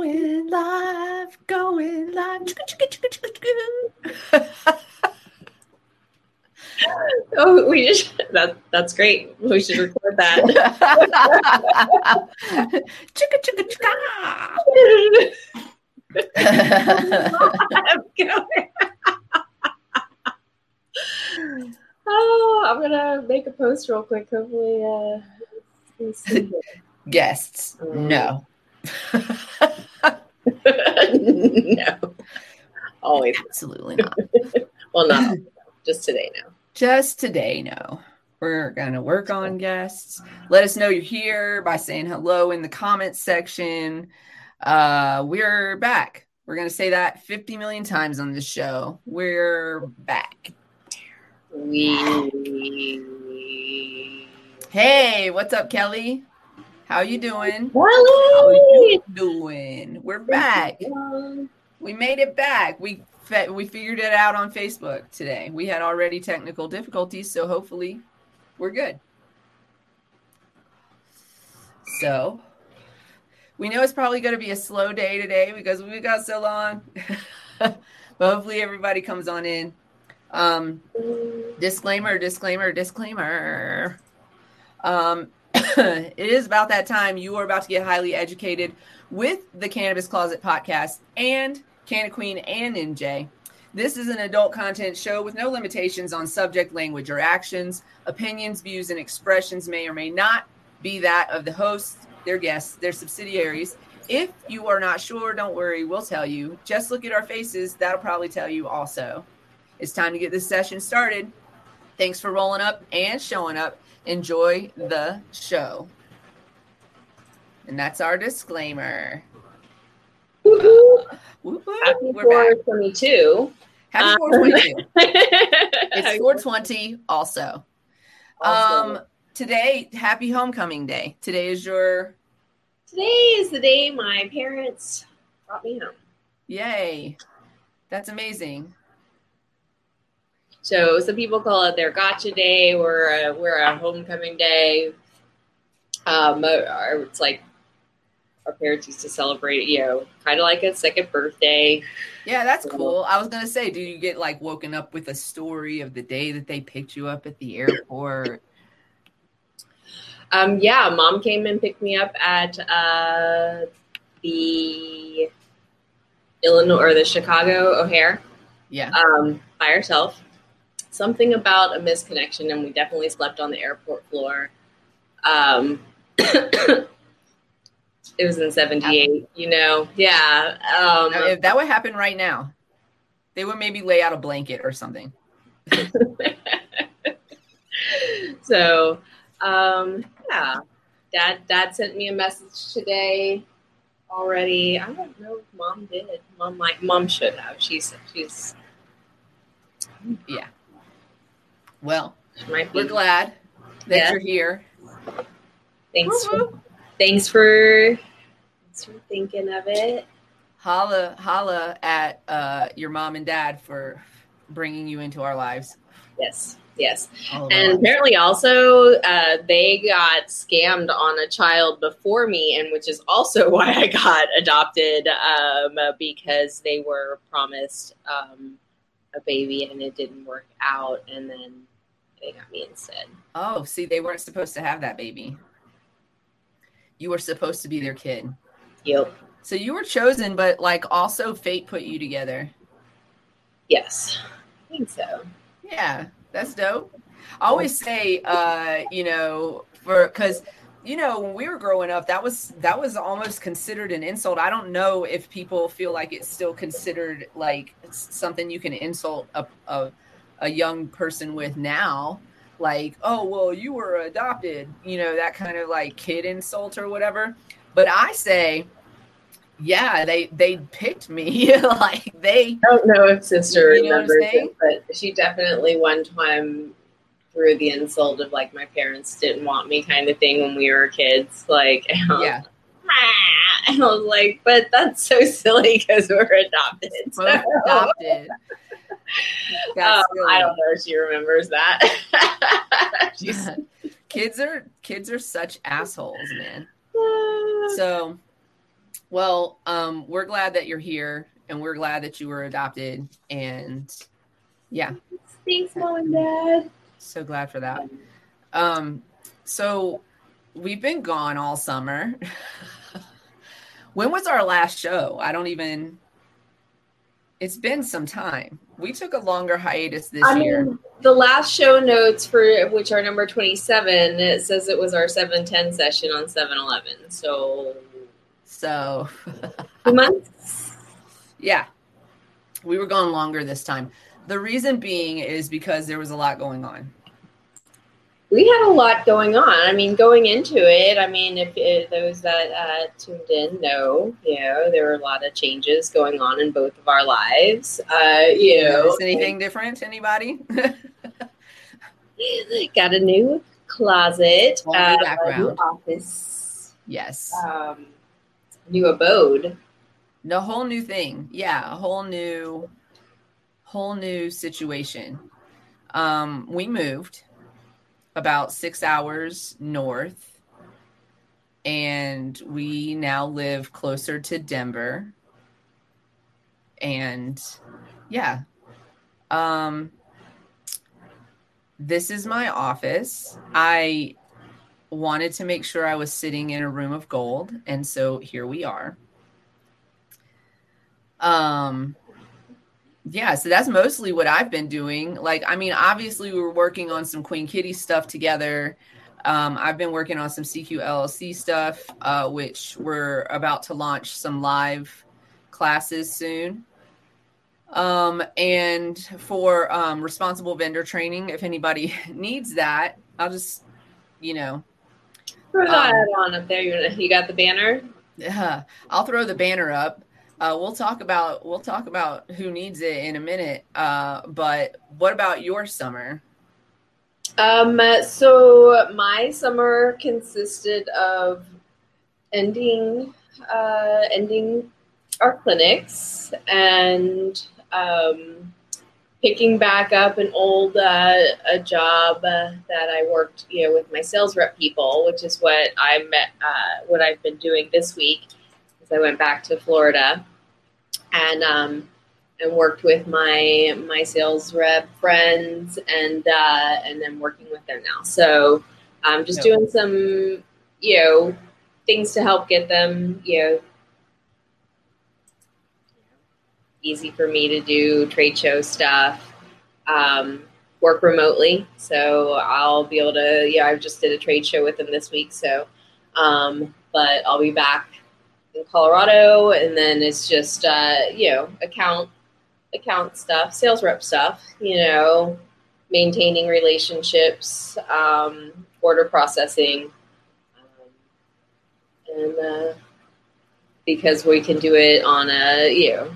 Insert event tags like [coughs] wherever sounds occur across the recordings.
Going live, going live. [laughs] oh, we just that that's great. We should record that. [laughs] chicka chicka chicka. [laughs] oh, I'm gonna make a post real quick. Hopefully, uh, guests. No. No. Always. Absolutely not. [laughs] well, not just today now. Just today, no. We're going to work on guests. Let us know you're here by saying hello in the comments section. Uh, we're back. We're going to say that 50 million times on this show. We're back. We. Hey, what's up, Kelly? How you doing? Kelly! How you doing? We're back. We made it back. We we figured it out on Facebook today. We had already technical difficulties, so hopefully we're good. So we know it's probably going to be a slow day today because we got so long. [laughs] but hopefully everybody comes on in. Um, disclaimer, disclaimer, disclaimer. Um, [coughs] it is about that time. You are about to get highly educated with the Cannabis Closet podcast and Canna Queen and NJ. This is an adult content show with no limitations on subject, language, or actions. Opinions, views, and expressions may or may not be that of the hosts, their guests, their subsidiaries. If you are not sure, don't worry, we'll tell you. Just look at our faces, that'll probably tell you also. It's time to get this session started. Thanks for rolling up and showing up. Enjoy the show. And that's our disclaimer. Woo-hoo. Whoop. Happy We're 422. Happy Um, 422. [laughs] It's 420 also. Also, Um today, happy homecoming day. Today is your today is the day my parents brought me home. yay. That's amazing. So some people call it their gotcha day or a, we're a homecoming day. Um, it's like our parents used to celebrate, you know, kind of like a second birthday. Yeah, that's cool. I was gonna say, do you get like woken up with a story of the day that they picked you up at the airport? Um, yeah, mom came and picked me up at uh, the Illinois or the Chicago O'Hare Yeah. um, by herself. Something about a misconnection, and we definitely slept on the airport floor. Um, [coughs] it was in '78, you know. Yeah. Um, if that would happen right now, they would maybe lay out a blanket or something. [laughs] so um yeah dad dad sent me a message today already i don't know if mom did mom like mom should have she's she's Well, we're glad that Yeah. you're here. thanks for, thanks for thanks for thinking of it Holla, holla at uh, your mom and dad for bringing you into our lives. yes yes all of our and apparently also uh, they got scammed on a child before me and which is also [laughs] why i got adopted um, because they were promised um, a baby and it didn't work out and then they got me instead Oh, see, they weren't supposed to have that baby. You were supposed to be their kid. yep So you were chosen, but like also fate put you together. yes i think so Yeah, that's dope. I always say, uh, you know, for because you know when we were growing up, that was that was almost considered an insult. I don't know if people feel like it's still considered like something you can insult a a, a young person with now. Like, oh well, you were adopted, you know, that kind of like kid insult or whatever. But I say, yeah, they they picked me, [laughs] like they i don't know if sister You know remembers it but she definitely one time threw the insult of like my parents didn't want me kind of thing when we were kids like [laughs] yeah. [laughs] And I was like, but that's so silly because we're adopted. both adopted. [laughs] Um, I don't know if she remembers that. [laughs] [laughs] Kids are kids are such assholes, man. [sighs] So Well, um, we're glad that you're here and we're glad that you were adopted. And yeah. Thanks, mom and dad. So glad for that. Um, so we've been gone all summer. when was our last show? I don't even it's been some time. We took a longer hiatus this I year. Mean, the last show notes for which are number 27, it says it was our 710 session on 711. So so [laughs] two months. Yeah. We were gone longer this time. The reason being is because there was a lot going on we had a lot going on. I mean, going into it, I mean, if, if those that uh, tuned in know, you know, there were a lot of changes going on in both of our lives. Uh, you know, is anything different? Anybody? [laughs] got a new closet, new uh, background, new office. Yes. Um, new abode. The whole new thing. Yeah, a whole new, whole new situation. Um, we moved about six hours north. And we now live closer to Denver. And yeah. Um, this is my office. I wanted to make sure I was sitting in a room of gold. And so here we are. Um, yeah, so that's mostly what I've been doing. Like, I mean, obviously, we were working on some Queen Kitty stuff together. Um, I've been working on some CQ LLC stuff, uh, which we're about to launch some live classes soon. Um, and for um, responsible vendor training, if anybody [laughs] needs that, I'll just, you know, throw that um, on up there. You, you got the banner? Yeah, [laughs] I'll throw the banner up. Uh, we'll talk about we'll talk about who needs it in a minute. Uh, but what about your summer? Um, so my summer consisted of ending uh, ending our clinics and um, picking back up an old uh, a job uh, that I worked you know with my sales rep people, which is what I met uh, what I've been doing this week. As I went back to Florida and um, and worked with my my sales rep friends and uh, and then working with them now. So I'm just doing some you know things to help get them you know easy for me to do trade show stuff. Um, work remotely, so I'll be able to. Yeah, I just did a trade show with them this week, so um, but I'll be back in Colorado, and then it's just uh, you know account account stuff, sales rep stuff, you know, maintaining relationships, um, order processing, um, and uh, because we can do it on a you know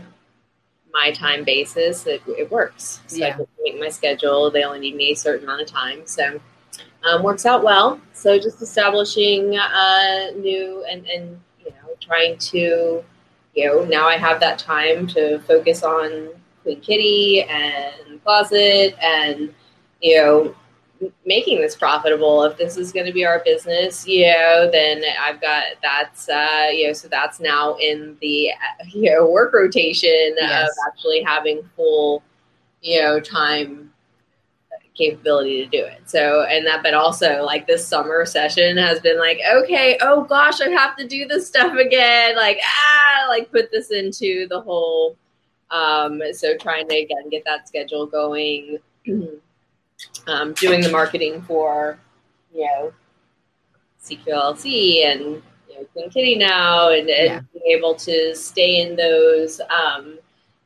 my time basis, it, it works. So yeah. I can make my schedule. They only need me a certain amount of time, so. Um, works out well. So just establishing uh, new and, and trying to, you know, now I have that time to focus on Queen Kitty and Closet and, you know, making this profitable. If this is going to be our business, you know, then I've got that's, uh, you know, so that's now in the, you know, work rotation yes. of actually having full, you know, time capability to do it. So, and that, but also like this summer session has been like, okay, oh gosh, I have to do this stuff again. Like, ah, like put this into the whole. Um, so trying to again get that schedule going, [clears throat] um, doing the marketing for, you know, CQLC and you know, Queen Kitty now, and, and yeah. being able to stay in those, um,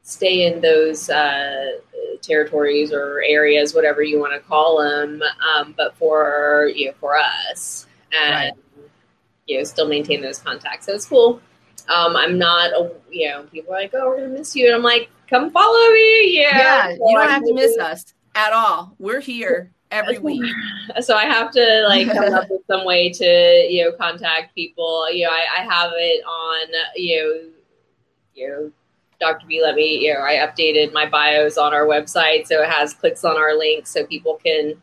stay in those uh, territories or areas, whatever you want to call them. Um, but for you know, for us, and right. you know, still maintain those contacts. So it's cool. Um, I'm not, a, you know, people are like, "Oh, we're gonna miss you," and I'm like, "Come follow me." Yeah, yeah. So you don't I'm have to miss us at all. We're here every [laughs] week. So I have to like come up with some way to you know contact people. You know, I, I have it on you know you know Dr. B let me, you know, I updated my bios on our website so it has clicks on our link so people can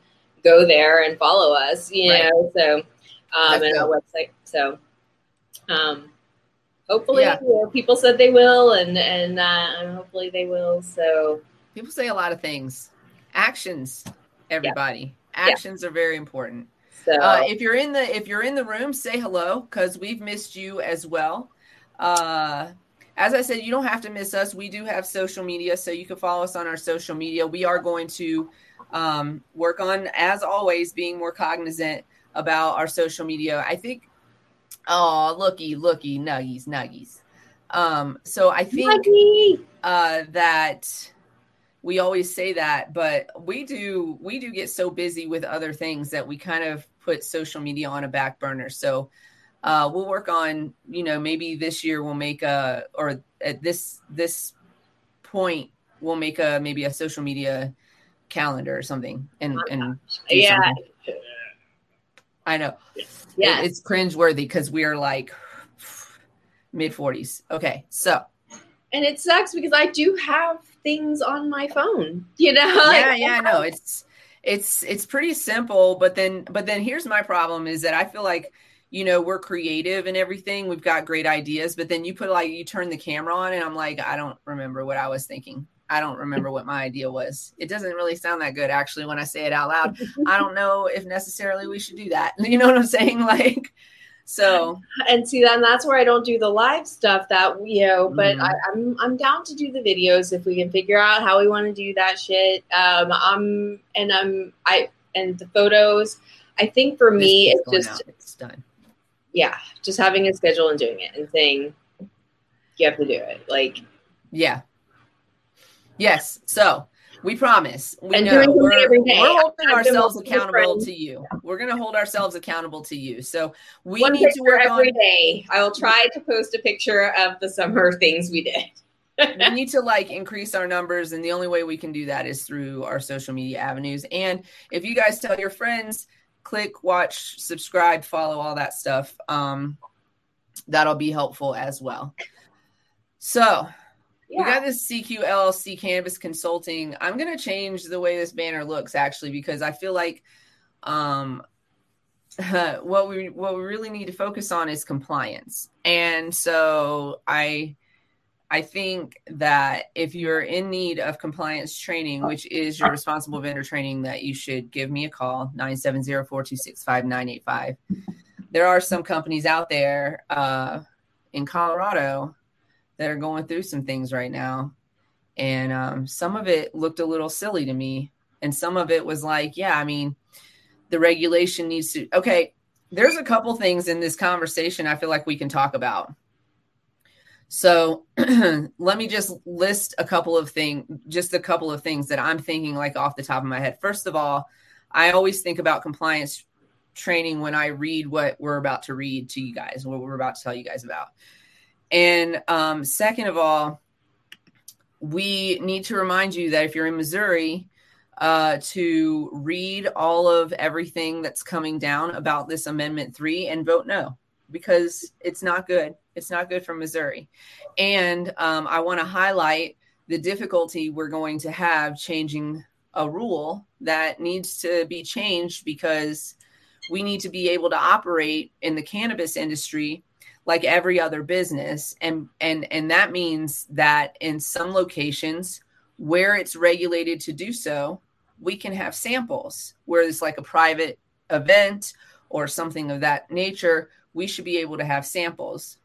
go there and follow us, you right. know, so um, and our website. So, um, hopefully yeah. you know, people said they will and and uh, hopefully they will so people say a lot of things actions everybody yeah. actions yeah. are very important so uh, if you're in the if you're in the room say hello because we've missed you as well uh as i said you don't have to miss us we do have social media so you can follow us on our social media we are going to um, work on as always being more cognizant about our social media i think Oh, looky, looky, nuggies, nuggies. Um, so I think uh, that we always say that, but we do we do get so busy with other things that we kind of put social media on a back burner. So uh, we'll work on, you know, maybe this year we'll make a or at this this point we'll make a maybe a social media calendar or something and and yeah. Something. I know. Yeah. It, it's cringeworthy because we are like mid 40s. Okay. So. And it sucks because I do have things on my phone, you know? Yeah, [laughs] like, yeah, no, it's it's it's pretty simple, but then but then here's my problem is that I feel like you know we're creative and everything we've got great ideas but then you put like you turn the camera on and i'm like i don't remember what i was thinking I don't remember what my idea was. It doesn't really sound that good actually when I say it out loud. [laughs] I don't know if necessarily we should do that. [laughs] You know what I'm saying? [laughs] Like so and see then that's where I don't do the live stuff that you know, but mm-hmm. I, am I'm, I'm down to do the videos if we can figure out how we want to do that shit. Um I'm and I'm I and the photos. I think for me it's just out. it's done. Yeah, just having a schedule and doing it and saying you have to do it. Like yeah, Yes. So we promise. We and know we're, we're holding ourselves accountable to you. We're going to hold ourselves accountable to you. So we One need to work every on, day. I will try to post a picture of the summer things we did. we [laughs] need to like increase our numbers, and the only way we can do that is through our social media avenues. And if you guys tell your friends, click, watch, subscribe, follow, all that stuff. Um, that'll be helpful as well. So yeah. We got this CQ LLC Cannabis Consulting. I'm going to change the way this banner looks actually because I feel like um, [laughs] what we what we really need to focus on is compliance. And so I I think that if you're in need of compliance training, which is your responsible vendor training, that you should give me a call 970-426-5985. There are some companies out there uh, in Colorado that are going through some things right now. And um, some of it looked a little silly to me. And some of it was like, yeah, I mean, the regulation needs to, okay, there's a couple things in this conversation I feel like we can talk about. So [clears throat] let me just list a couple of things, just a couple of things that I'm thinking like off the top of my head. First of all, I always think about compliance training when I read what we're about to read to you guys, what we're about to tell you guys about. And um, second of all, we need to remind you that if you're in Missouri, uh, to read all of everything that's coming down about this Amendment 3 and vote no because it's not good. It's not good for Missouri. And um, I want to highlight the difficulty we're going to have changing a rule that needs to be changed because we need to be able to operate in the cannabis industry like every other business. And and and that means that in some locations where it's regulated to do so we can have samples. Where it's like a private event or something of that nature we should be able to have samples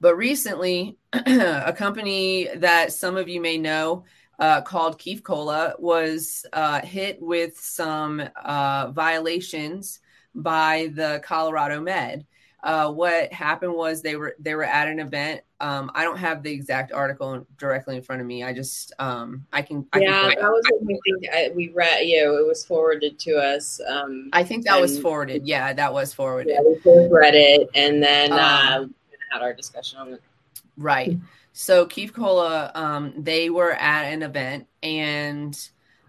but recently [clears throat] a company that some of you may know uh, called Keef Cola was uh, hit with some uh, violations by the Colorado Med uh, what happened was they were they were at an event. Um, I don't have the exact article directly in front of me. I just um, I can. I yeah, can that was what we think I, we read. Know, it was forwarded to us. Um, I think that was forwarded. Yeah, that was forwarded. Yeah, we read it and then um, uh, had our discussion on it. Right. So Keef Cola, um, they were at an event and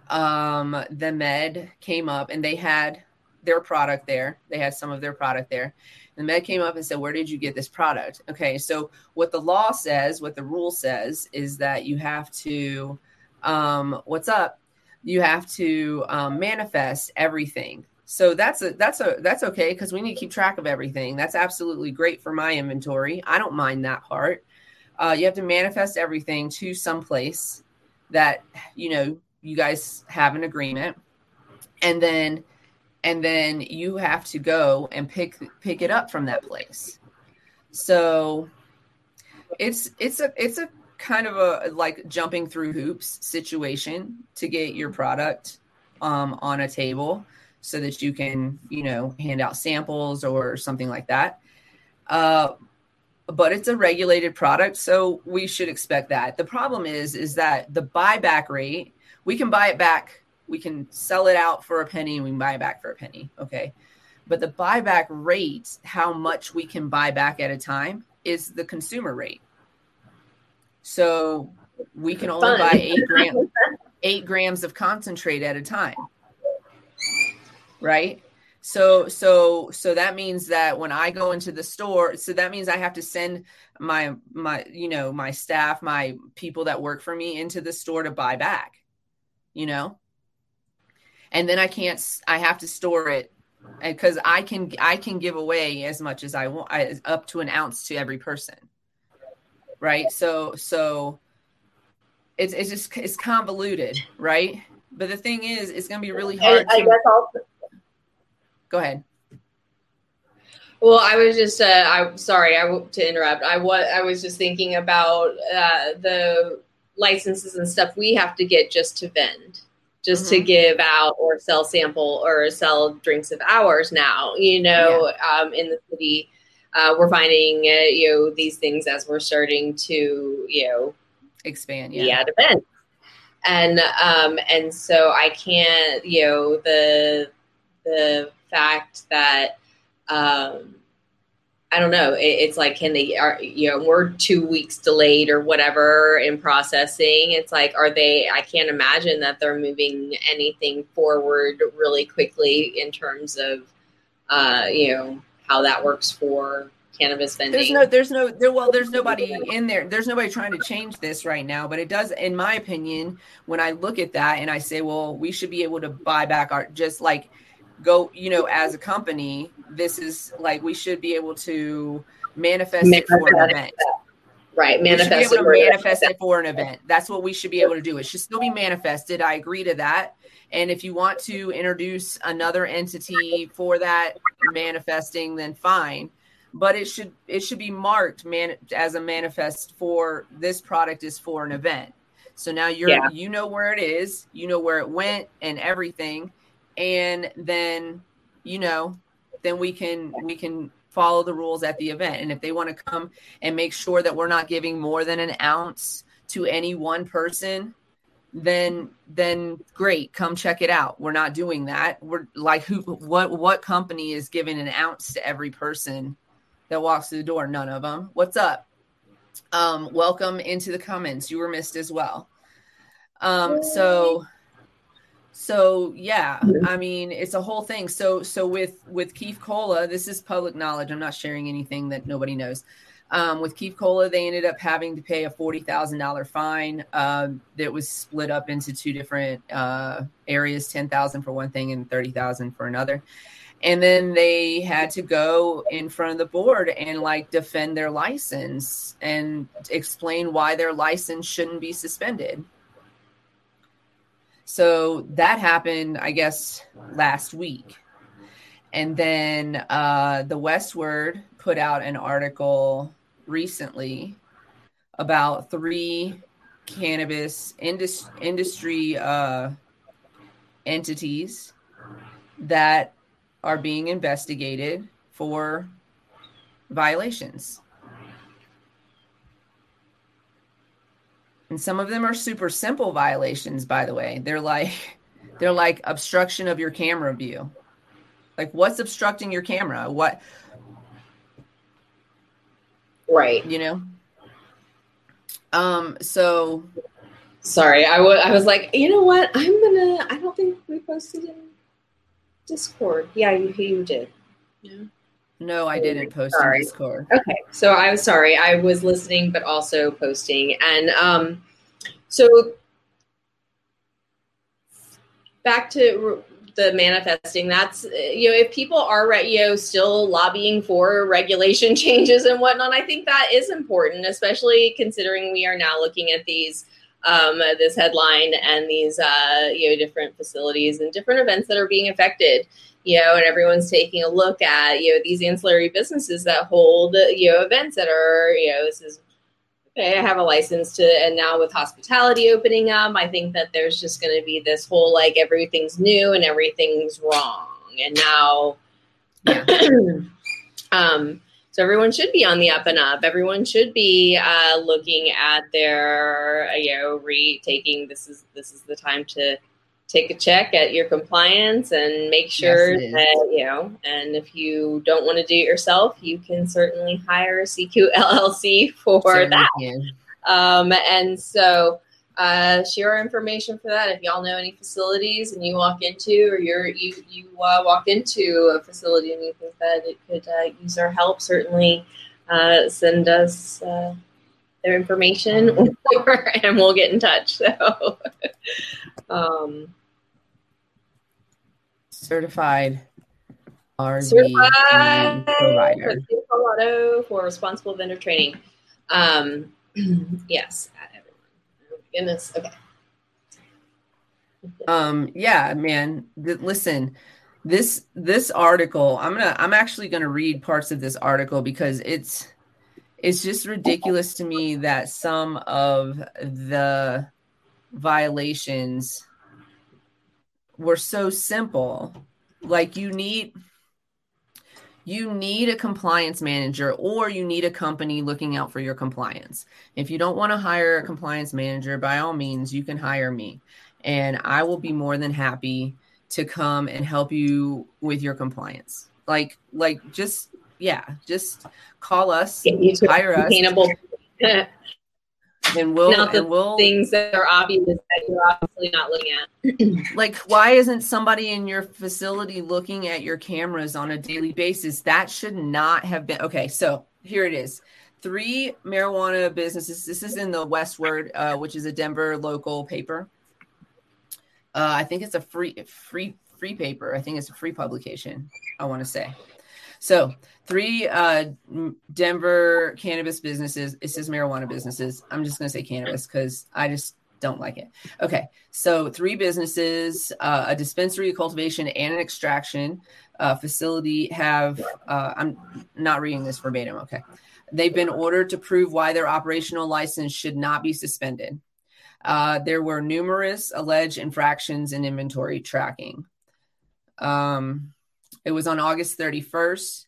um, the med came up and they had their product there. They had some of their product there the med came up and said, Where did you get this product? Okay, so what the law says, what the rule says, is that you have to, um, what's up? You have to um, manifest everything So that's a that's a that's okay because we need to keep track of everything. That's absolutely great for my inventory. I don't mind that part. Uh, you have to manifest everything to some place that you know you guys have an agreement, and then and then you have to go and pick pick it up from that place. So it's it's a it's a kind of a like jumping through hoops situation to get your product um, on a table so that you can you know hand out samples or something like that uh, but it's a regulated product so we should expect that the problem is is that the buyback rate we can buy it back we can sell it out for a penny and we can buy it back for a penny okay but the buyback rate how much we can buy back at a time is the consumer rate so we can only Fun. buy eight grams, [laughs] eight grams of concentrate at a time. Right. So so so that means that when I go into the store, so that means I have to send my my you know my staff, my people that work for me into the store to buy back, you know. And then I can't I have to store it because I can I can give away as much as I want up to an ounce to every person right? So so it's it's just it's convoluted, right? But the thing is, it's going to be really hard. I, to... I guess also. Go ahead. Well, I was just uh, I'm sorry I to interrupt. I was I was just thinking about uh, the licenses and stuff we have to get just to vend just mm-hmm. to give out or sell sample or sell drinks of ours now you know yeah. um, in the city uh, we're finding uh, you know these things as we're starting to you know expand yeah at events and um and so i can't you know the the fact that um I don't know. It, it's like, can they, are, you know, we're two weeks delayed or whatever in processing. It's like, are they, I can't imagine that they're moving anything forward really quickly in terms of, uh, you know, how that works for cannabis vending. There's no, there's no, there, well, there's nobody in there. There's nobody trying to change this right now, but it does, in my opinion, when I look at that and I say, well, we should be able to buy back our, just like go, you know, as a company, this is like, we should be able to manifest, manifest it for an event. Right. Manifest, it, manifest it for an event. That's what we should be able to do. It should still be manifested. I agree to that. And if you want to introduce another entity for that manifesting, then fine. But it should it should be marked man as a manifest for this product is for an event. So now you're yeah. you know where it is, you know where it went and everything, and then you know then we can we can follow the rules at the event. And if they want to come and make sure that we're not giving more than an ounce to any one person, then then great come check it out. We're not doing that. We're like who what what company is giving an ounce to every person that walks through the door? None of them what's up? Um welcome into the comments. You were missed as well. Um so so yeah i mean it's a whole thing so so with with keef cola this is public knowledge i'm not sharing anything that nobody knows um, with Keef Cola, they ended up having to pay a forty thousand dollar fine um, that was split up into two different uh, areas: ten thousand for one thing and thirty thousand for another. And then they had to go in front of the board and like defend their license and explain why their license shouldn't be suspended. So that happened, I guess, last week. And then uh, the Westword put out an article recently about three cannabis indus- industry uh, entities that are being investigated for violations. And some of them are super simple violations, by the way. They're like [laughs] they're like obstruction of your camera view. Like what's obstructing your camera? What Right. You know? Um, so sorry, I, w- I was like, you know what? I'm gonna I don't think we posted in Discord. Yeah, you you did. Yeah. No, I didn't post sorry. in Discord. Okay. So I was sorry. I was listening but also posting. And um so back to the manifesting. That's you know, if people are you know still lobbying for regulation [laughs] changes and whatnot, I think that is important, especially considering we are now looking at these um, this headline and these uh, you know different facilities and different events that are being affected you know, and everyone's taking a look at, you know, these ancillary businesses that hold, you know, events that are, you know, this is okay, I have a license to, and now with hospitality opening up, I think that there's just going to be this whole like everything's new and everything's wrong. And now, [clears throat] um, so everyone should be on the up and up. Everyone should be uh, looking at their, you know, retaking. This is this is the time to take a check at your compliance and make sure yes, that you know and if you don't want to do it yourself you can certainly hire cq llc [laughs] for certainly that um, and so uh, share information for that if y'all know any facilities and you walk into or you're you you uh, walk into a facility and you think that it could uh, use our help certainly uh, send us uh, their information [laughs] and we'll get in touch so [laughs] um, certified RV certified provider. Colorado for responsible vendor training. Um, [clears throat] yes, goodness. Okay. Um, yeah, man. Th- listen, this this article, I'm gonna I'm actually gonna read parts of this article because it's it's just ridiculous to me that some of the violations were so simple. Like you need you need a compliance manager or you need a company looking out for your compliance. If you don't want to hire a compliance manager, by all means, you can hire me and I will be more than happy to come and help you with your compliance. Like like just yeah, just call us, hire us. [laughs] and we'll not the we'll, things that are obvious that you're obviously not looking at. [clears throat] like, why isn't somebody in your facility looking at your cameras on a daily basis? That should not have been okay. So here it is. Three marijuana businesses. This is in the Westword, uh, which is a Denver local paper. Uh, I think it's a free free free paper. I think it's a free publication. I want to say. So, three uh, Denver cannabis businesses. It says marijuana businesses. I'm just going to say cannabis because I just don't like it. Okay. So, three businesses, uh, a dispensary, a cultivation, and an extraction uh, facility have, uh, I'm not reading this verbatim. Okay. They've been ordered to prove why their operational license should not be suspended. Uh, there were numerous alleged infractions in inventory tracking. Um, it was on August 31st.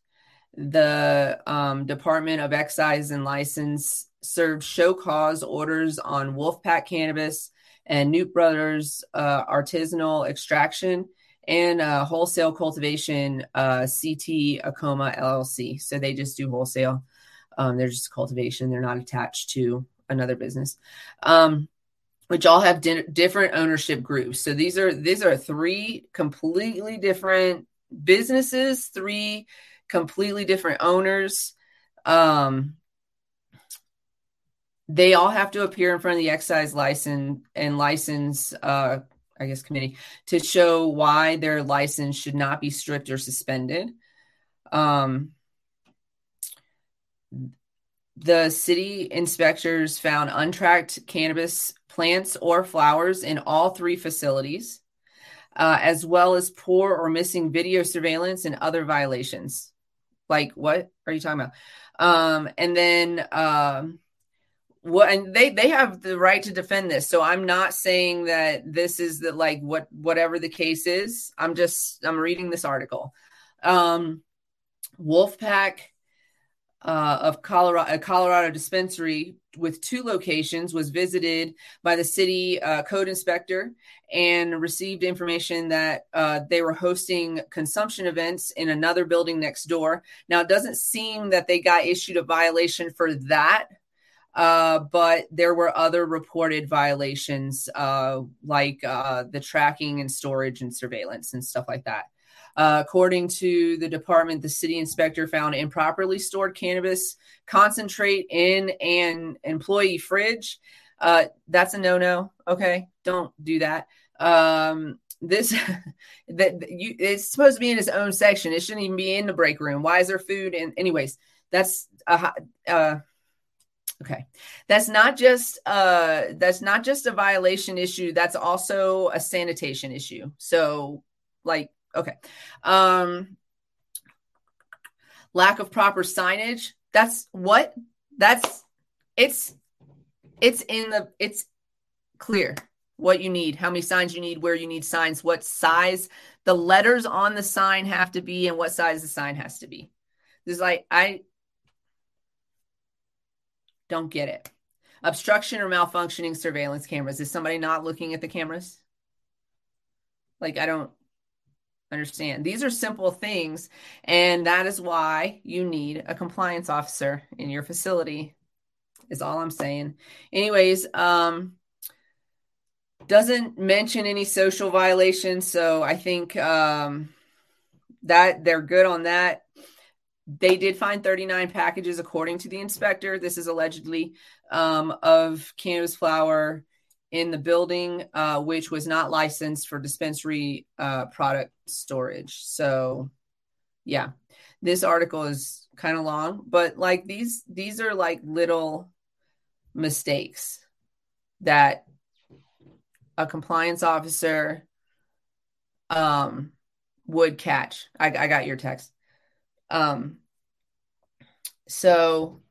The um, Department of Excise and License served show cause orders on Wolfpack Cannabis and Newt Brothers uh, Artisanal Extraction and uh, Wholesale Cultivation uh, CT Acoma LLC. So they just do wholesale. Um, they're just cultivation. They're not attached to another business. Um, which all have di- different ownership groups. So these are these are three completely different businesses, three completely different owners. Um, they all have to appear in front of the excise license and license, uh, I guess, committee to show why their license should not be stripped or suspended. Um, the city inspectors found untracked cannabis plants or flowers in all three facilities uh, as well as poor or missing video surveillance and other violations. Like, what are you talking about? Um, and then, um, what and they they have the right to defend this so i'm not saying that this is the like what whatever the case is i'm just i'm reading this article um wolfpack uh, of Colorado, a Colorado dispensary with two locations was visited by the city uh, code inspector and received information that uh, they were hosting consumption events in another building next door. Now, it doesn't seem that they got issued a violation for that, uh, but there were other reported violations uh, like uh, the tracking and storage and surveillance and stuff like that. According to the department, the city inspector found improperly stored cannabis concentrate in an employee fridge. Uh, that's a no no. Okay, don't do that. Um, this [laughs] that you it's supposed to be in its own section. It shouldn't even be in the break room. Why is there food? And anyways, that's a uh, okay. That's not just uh that's not just a violation issue. That's also a sanitation issue. So like okay, um, lack of proper signage. That's what that's it's it's in the it's clear what you need, how many signs you need, where you need signs, what size the letters on the sign have to be, and what size the sign has to be. This is like, I don't get it. Obstruction or malfunctioning surveillance cameras. Is somebody not looking at the cameras? Like, I don't understand. These are simple things, and that is why you need a compliance officer in your facility. Is all I'm saying. Anyways, um, doesn't mention any social violations, so I think um, that they're good on that. They did find 39 packages, according to the inspector. This is allegedly um, of cannabis flower in the building, uh, which was not licensed for dispensary uh, product storage. So, yeah, this article is kind of long, but like these, these are like little mistakes that a compliance officer um would catch. I, I got your text. Um so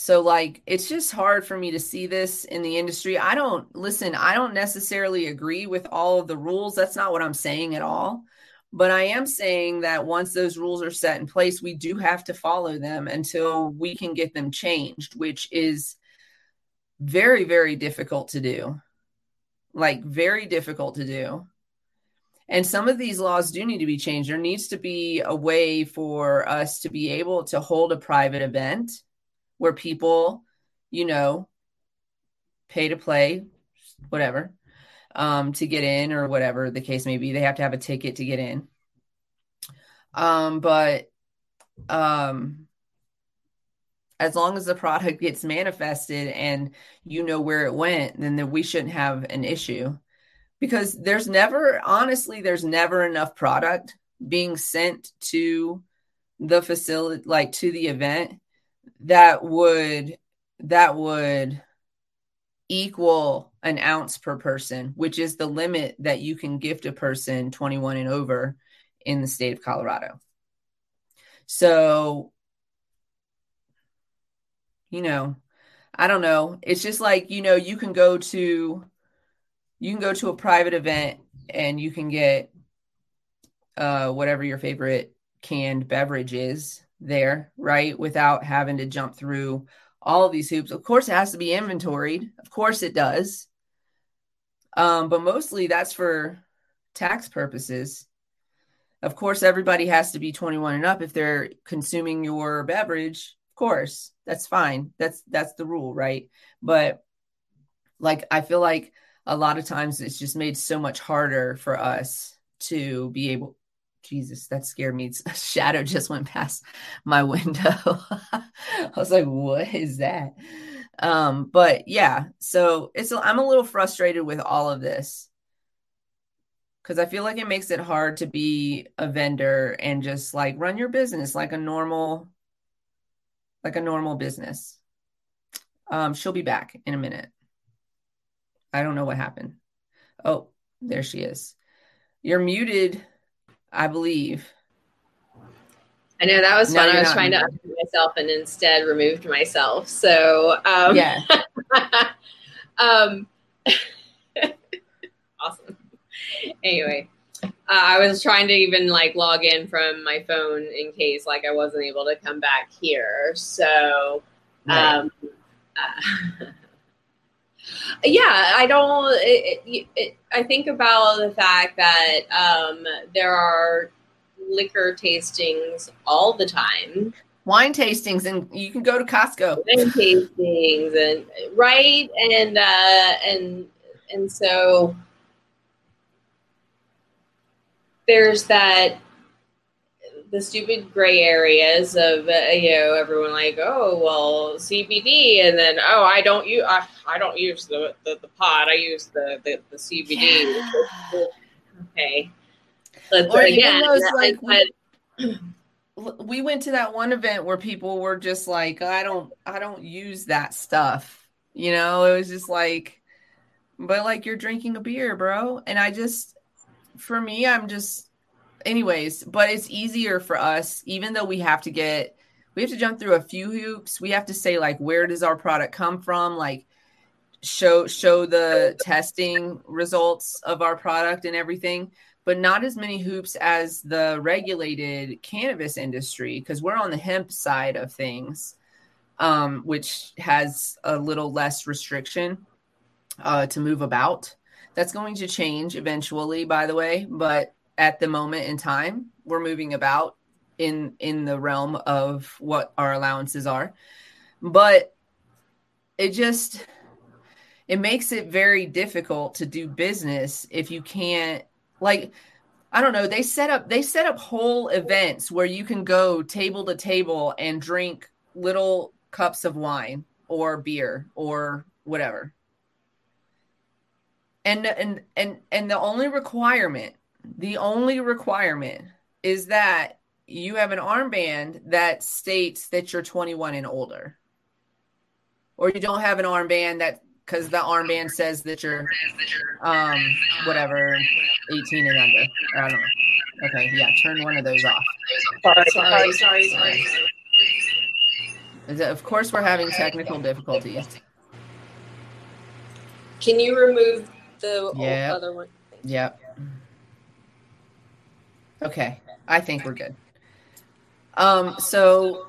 so like it's just hard for me to see this in the industry. I don't listen, I don't necessarily agree with all of the rules. That's not what I'm saying at all. But I am saying that once those rules are set in place, we do have to follow them until we can get them changed, which is very, very difficult to do like very difficult to do. And some of these laws do need to be changed. There needs to be a way for us to be able to hold a private event where people, you know, pay to play, whatever, um, to get in or whatever the case may be. They have to have a ticket to get in. Um, but um, as long as the product gets manifested and you know where it went, then, then we shouldn't have an issue. Because there's never, honestly, there's never enough product being sent to the facility, like to the event, that would that would equal an ounce per person, which is the limit that you can gift a person 21 and over in the state of Colorado. So you know, I don't know. It's just like, you know, you can go to you can go to a private event and you can get uh whatever your favorite canned beverage is there, right? Without having to jump through all of these hoops. Of course it has to be inventoried. Of course it does. Um, but mostly that's for tax purposes. Of course, everybody has to be 21 and up if they're consuming your beverage Of course that's fine that's that's the rule right but like i feel like a lot of times it's just made so much harder for us to be able jesus that scared me a [laughs] shadow just went past my window [laughs] i was like what is that um but yeah so it's i'm a little frustrated with all of this because I feel like it makes it hard to be a vendor and just like run your business like a normal like a normal business. Um, she'll be back in a minute. I don't know what happened. Oh, there she is. You're muted, I believe. I know that was fun. I was trying to unmute myself and instead removed myself. So um, yeah. [laughs] um, [laughs] awesome. Anyway, uh, I was trying to even like log in from my phone in case like I wasn't able to come back here. So, right. um, uh, [laughs] yeah, I don't. It, it, I think about the fact that um, there are liquor tastings all the time. Wine tastings, and you can go to Costco. Wine tastings, and right, and uh, and and so there's that the stupid gray areas of uh, you know everyone like oh well CBD and then oh I don't use I, I don't use the, the, the pot I use the the, the CBD yeah. [laughs] okay. But or again, those, like, we, [clears throat] we went to that one event where people were just like, I don't, I don't use that stuff. You know, it was just like, but like you're drinking a beer, bro. And I just, for me, I'm just, anyways, but it's easier for us, even though we have to get, we have to jump through a few hoops. We have to say like, where does our product come from? Like, show show the testing results of our product and everything but not as many hoops as the regulated cannabis industry because we're on the hemp side of things um, which has a little less restriction uh, to move about that's going to change eventually by the way but at the moment in time we're moving about in in the realm of what our allowances are but it just it makes it very difficult to do business if you can't like I don't know, they set up they set up whole events where you can go table to table and drink little cups of wine or beer or whatever. And and and and the only requirement, the only requirement is that you have an armband that states that you're 21 and older. Or you don't have an armband that because the armband says that you're um whatever 18 and under. I don't know. Okay, yeah, turn one of those off. Sorry, sorry, sorry, sorry. Of course, we're having technical difficulties. Can you remove the other one? Yep. Okay, I think we're good. Um, so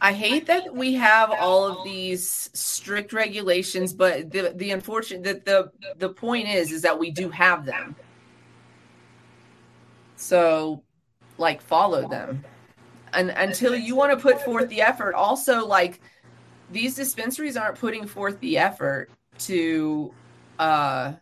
I hate that we have all of these strict regulations, but the the unfortunate that the the point is is that we do have them. So like follow them. And until you want to put forth the effort, also like these dispensaries aren't putting forth the effort to uh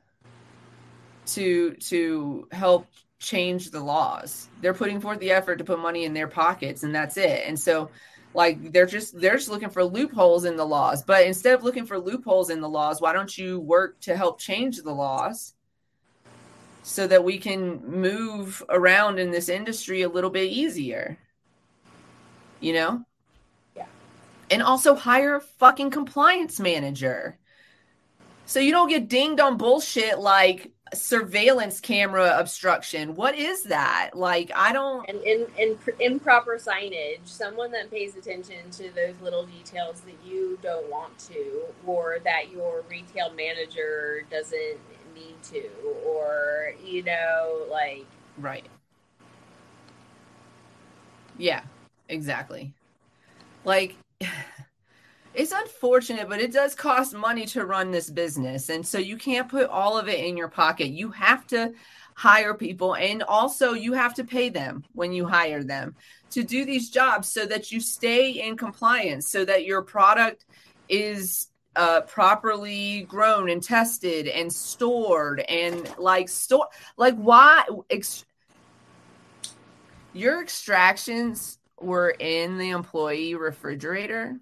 to to help change the laws. They're putting forth the effort to put money in their pockets and that's it. And so like they're just they're just looking for loopholes in the laws. But instead of looking for loopholes in the laws why don't you work to help change the laws so that we can move around in this industry a little bit easier? You know? Yeah. And also hire a fucking compliance manager. So you don't get dinged on bullshit like surveillance camera obstruction. What is that? Like, I don't. And in, in, improper signage, someone that pays attention to those little details that you don't want to, or that your retail manager doesn't need to, or, you know, like. Right. Yeah, exactly. Like. It's unfortunate, but it does cost money to run this business. And so you can't put all of it in your pocket. You have to hire people and also you have to pay them when you hire them to do these jobs so that you stay in compliance, so that your product is uh, properly grown and tested and stored and like store like why ex- your extractions were in the employee refrigerator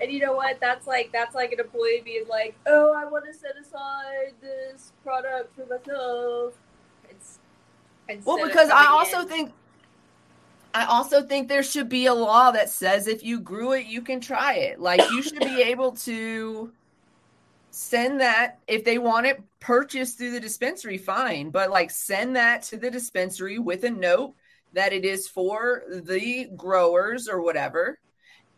and you know what? That's like that's like an employee being like, "Oh, I want to set aside this product for myself." It's well because I also in. think I also think there should be a law that says if you grew it, you can try it. Like you should be [coughs] able to send that if they want it purchased through the dispensary, fine. But like send that to the dispensary with a note that it is for the growers or whatever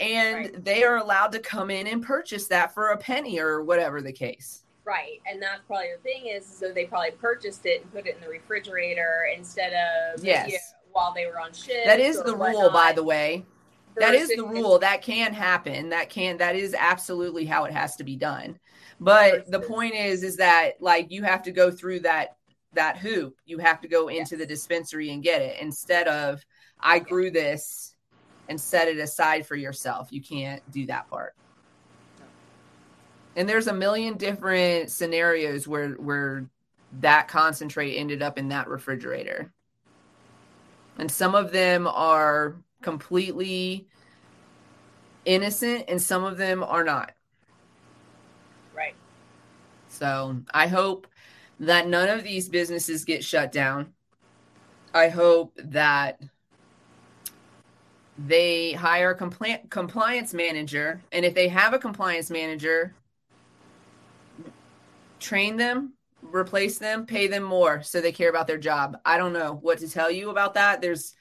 and right. they are allowed to come in and purchase that for a penny or whatever the case. Right, and that's probably the thing is, so they probably purchased it and put it in the refrigerator instead of yes. You know, while they were on shift. That is the rule, by the way. That is the rule. That can happen. That can. That is absolutely how it has to be done. But the point is, is that like you have to go through that that hoop. You have to go into yes. the dispensary and get it instead of I grew this and set it aside for yourself. You can't do that part. And there's a million different scenarios where where that concentrate ended up in that refrigerator. And some of them are completely innocent and some of them are not. Right. So, I hope that none of these businesses get shut down. I hope that they hire a compli- compliance manager. And if they have a compliance manager, train them, replace them, pay them more so they care about their job. I don't know what to tell you about that. There's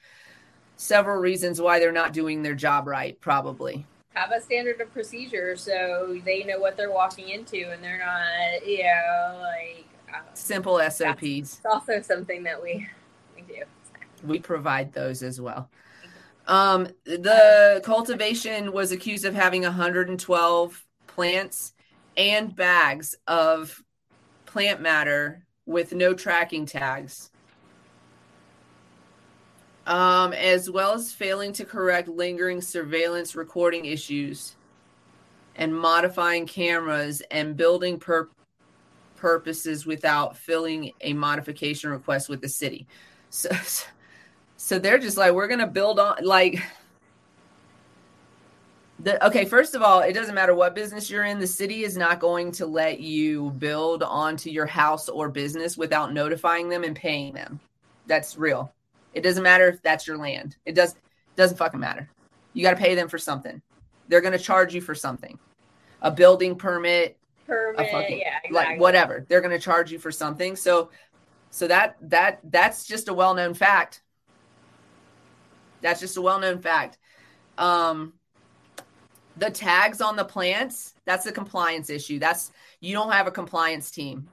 several reasons why they're not doing their job right, probably. Have a standard of procedure so they know what they're walking into and they're not, you know, like um, simple SOPs. It's also something that we we do. We provide those as well. Um, the cultivation was accused of having 112 plants and bags of plant matter with no tracking tags, um, as well as failing to correct lingering surveillance recording issues and modifying cameras and building per- purposes without filling a modification request with the city. [laughs] So, so they're just like, we're going to build on, like, the, okay, first of all, it doesn't matter what business you're in. The city is not going to let you build onto your house or business without notifying them and paying them. That's real. It doesn't matter if that's your land. It does doesn't fucking matter. You got to pay them for something. They're going to charge you for something. A building permit, permit, fucking, yeah, exactly. like whatever. They're going to charge you for something. So so that that that's just a well-known fact. That's just a well-known fact. Um the tags on the plants, that's a compliance issue. That's you don't have a compliance team.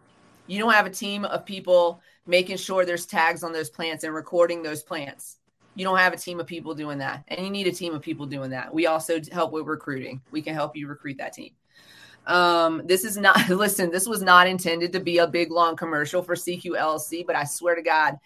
You don't have a team of people making sure there's tags on those plants and recording those plants. You don't have a team of people doing that. And you need a team of people doing that. We also help with recruiting. We can help you recruit that team. Um, this is not [laughs] listen, this was not intended to be a big long commercial for CQLC, but I swear to God,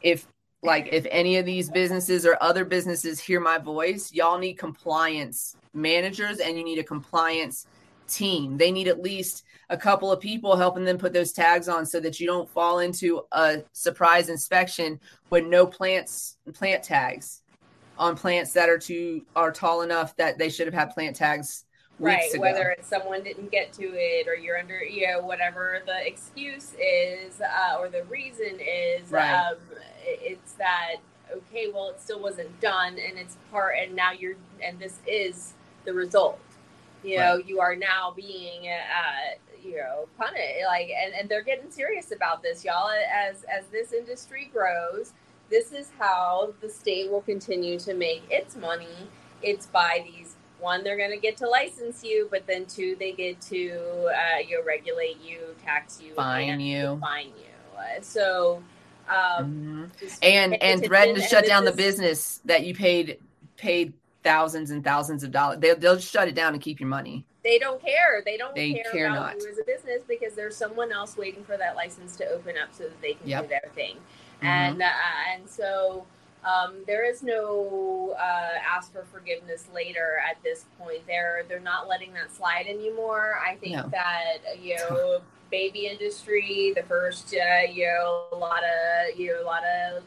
if like if any of these businesses or other businesses hear my voice, y'all need compliance managers and you need a compliance team. They need at least a couple of people helping them put those tags on so that you don't fall into a surprise inspection with no plants plant tags on plants that are too are tall enough that they should have had plant tags right whether it's someone didn't get to it or you're under you know whatever the excuse is uh, or the reason is right. um, it's that okay well it still wasn't done and it's part and now you're and this is the result. You know, right. you are now being, uh, you know, punished. Like, and, and they're getting serious about this, y'all. As as this industry grows, this is how the state will continue to make its money. It's by these one, they're going to get to license you, but then two, they get to uh, you know, regulate you, tax you, fine you, fine you. Uh, so, um, mm-hmm. and and threaten to shut down is, the business that you paid paid thousands and thousands of dollars. They'll, they'll shut it down and keep your money. They don't care. They don't they care, care about not. you as a business because there's someone else waiting for that license to open up so that they can yep. do their thing. Mm-hmm. And uh, and so um, there is no uh, ask for forgiveness later at this point. They're they're not letting that slide anymore. I think no. that you [laughs] know baby industry, the first uh, you know a lot of you know a lot of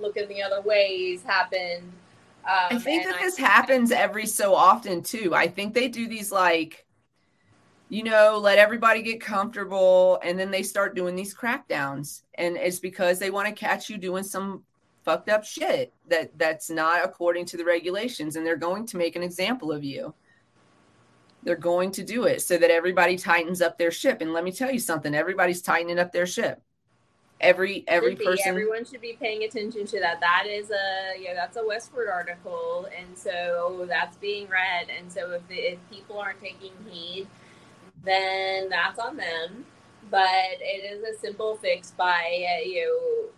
looking the other ways happened um, I think that this I, happens every so often too. I think they do these like, you know, let everybody get comfortable, and then they start doing these crackdowns, and it's because they want to catch you doing some fucked up shit that that's not according to the regulations, and they're going to make an example of you. They're going to do it so that everybody tightens up their ship. And let me tell you something: everybody's tightening up their ship. Every every be, person everyone should be paying attention to that. That is a yeah that's a westword article. And so that's being read. And so if, the, if people aren't taking heed then that's on them. But it is a simple fix by uh, you know,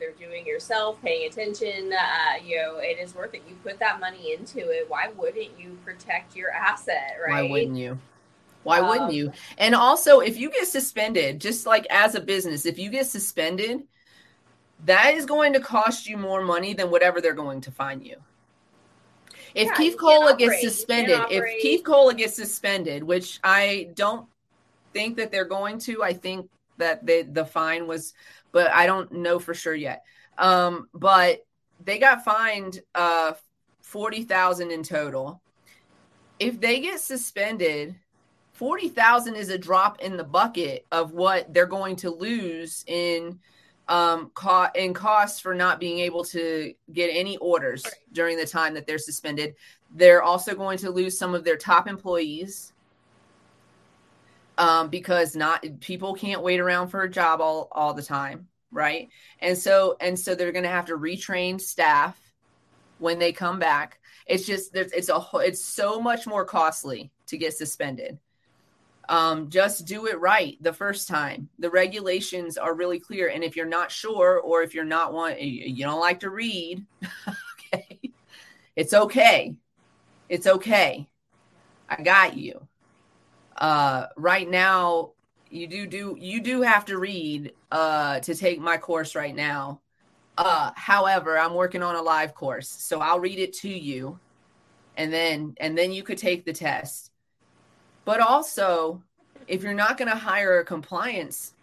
either doing yourself paying attention uh, you know it is worth it. You put that money into it. Why wouldn't you protect your asset right? why wouldn't you? Why um, wouldn't you? And also, if you get suspended, just like as a business, if you get suspended, that is going to cost you more money than whatever they're going to fine you. If yeah, Keef Cola gets suspended, if Keef Cola gets suspended, which I don't think that they're going to, I think that they, the fine was, but I don't know for sure yet. Um, but they got fined uh, forty thousand in total. If they get suspended 40,000 is a drop in the bucket of what they're going to lose in um co- in costs for not being able to get any orders during the time that they're suspended. They're also going to lose some of their top employees um, because not people can't wait around for a job all all the time, right? And so and so they're going to have to retrain staff when they come back. It's just it's a it's so much more costly to get suspended. Um, just do it right the first time. The regulations are really clear, and if you're not sure or if you're not want you don't like to read, [laughs] okay, it's okay. It's okay. I got you uh, right now you do do you do have to read uh, to take my course right now. Uh, however, I'm working on a live course, so I'll read it to you, and then and then you could take the test. But also, if you're not going to hire a compliance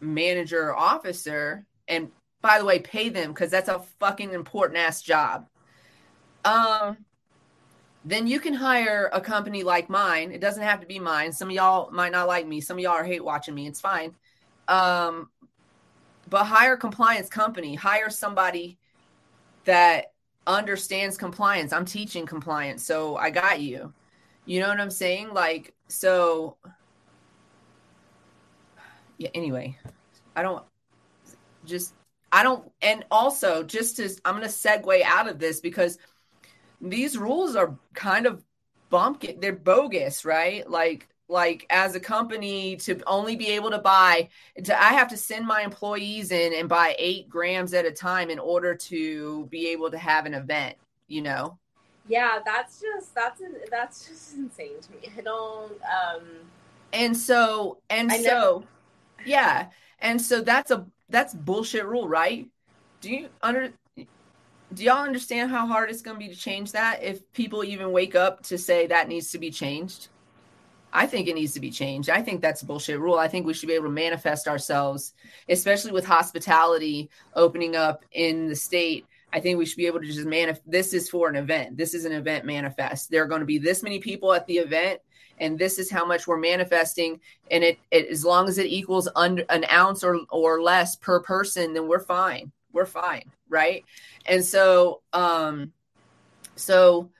manager or officer, and by the way, pay them because that's a fucking important ass job. Um, then you can hire a company like mine. It doesn't have to be mine. Some of y'all might not like me. Some of y'all are hate watching me. It's fine. Um, but hire compliance company. Hire somebody that understands compliance. I'm teaching compliance, so I got you. You know what I'm saying? Like, so yeah, anyway, I don't just I don't and also just to I'm gonna segue out of this because these rules are kind of bump they're bogus right? Like like as a company to only be able to buy to i have to send my employees in and buy eight grams at a time in order to be able to have an event you know? Yeah that's just that's that's just insane to me. I don't um and so and I so never... yeah. And so that's a that's bullshit rule right? Do you under do y'all understand how hard it's going to be to change that if people even wake up to say that needs to be changed? I think it needs to be changed. I think that's a bullshit rule. I think we should be able to manifest ourselves, especially with hospitality opening up in the state. I think we should be able to just manifest. This is for an event. This is an event manifest. There are going to be this many people at the event, and this is how much we're manifesting. And it, it as long as it equals under an ounce or or less per person, then we're fine. We're fine, right? And so, um, so